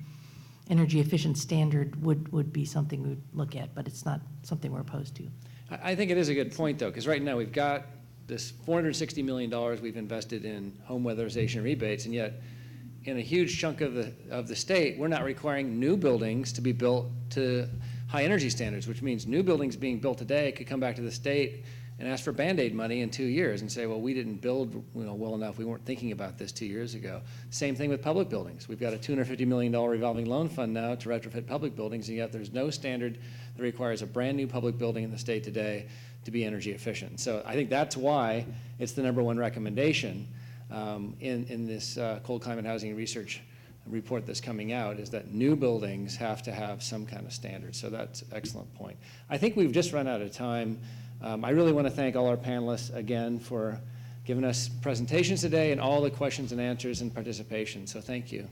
energy efficient standard would, would be something we'd look at, but it's not something we're opposed to. I, think it is a good point, though, because right now we've got this $460 million we've invested in home weatherization rebates, and yet in a huge chunk of the, of the state, we're not requiring new buildings to be built to high energy standards, which means new buildings being built today could come back to the state and ask for Band-Aid money in two years and say, well, we didn't build you know, well enough, we weren't thinking about this two years ago. Same thing with public buildings. We've got a $250 million revolving loan fund now to retrofit public buildings, and yet there's no standard that requires a brand-new public building in the state today to be energy efficient. So I think that's why it's the number one recommendation um, in, in this uh, cold climate housing research report that's coming out is that new buildings have to have some kind of standard. So that's an excellent point. I think we've just run out of time. Um, I really want to thank all our panelists again for giving us presentations today and all the questions and answers and participation. So thank you.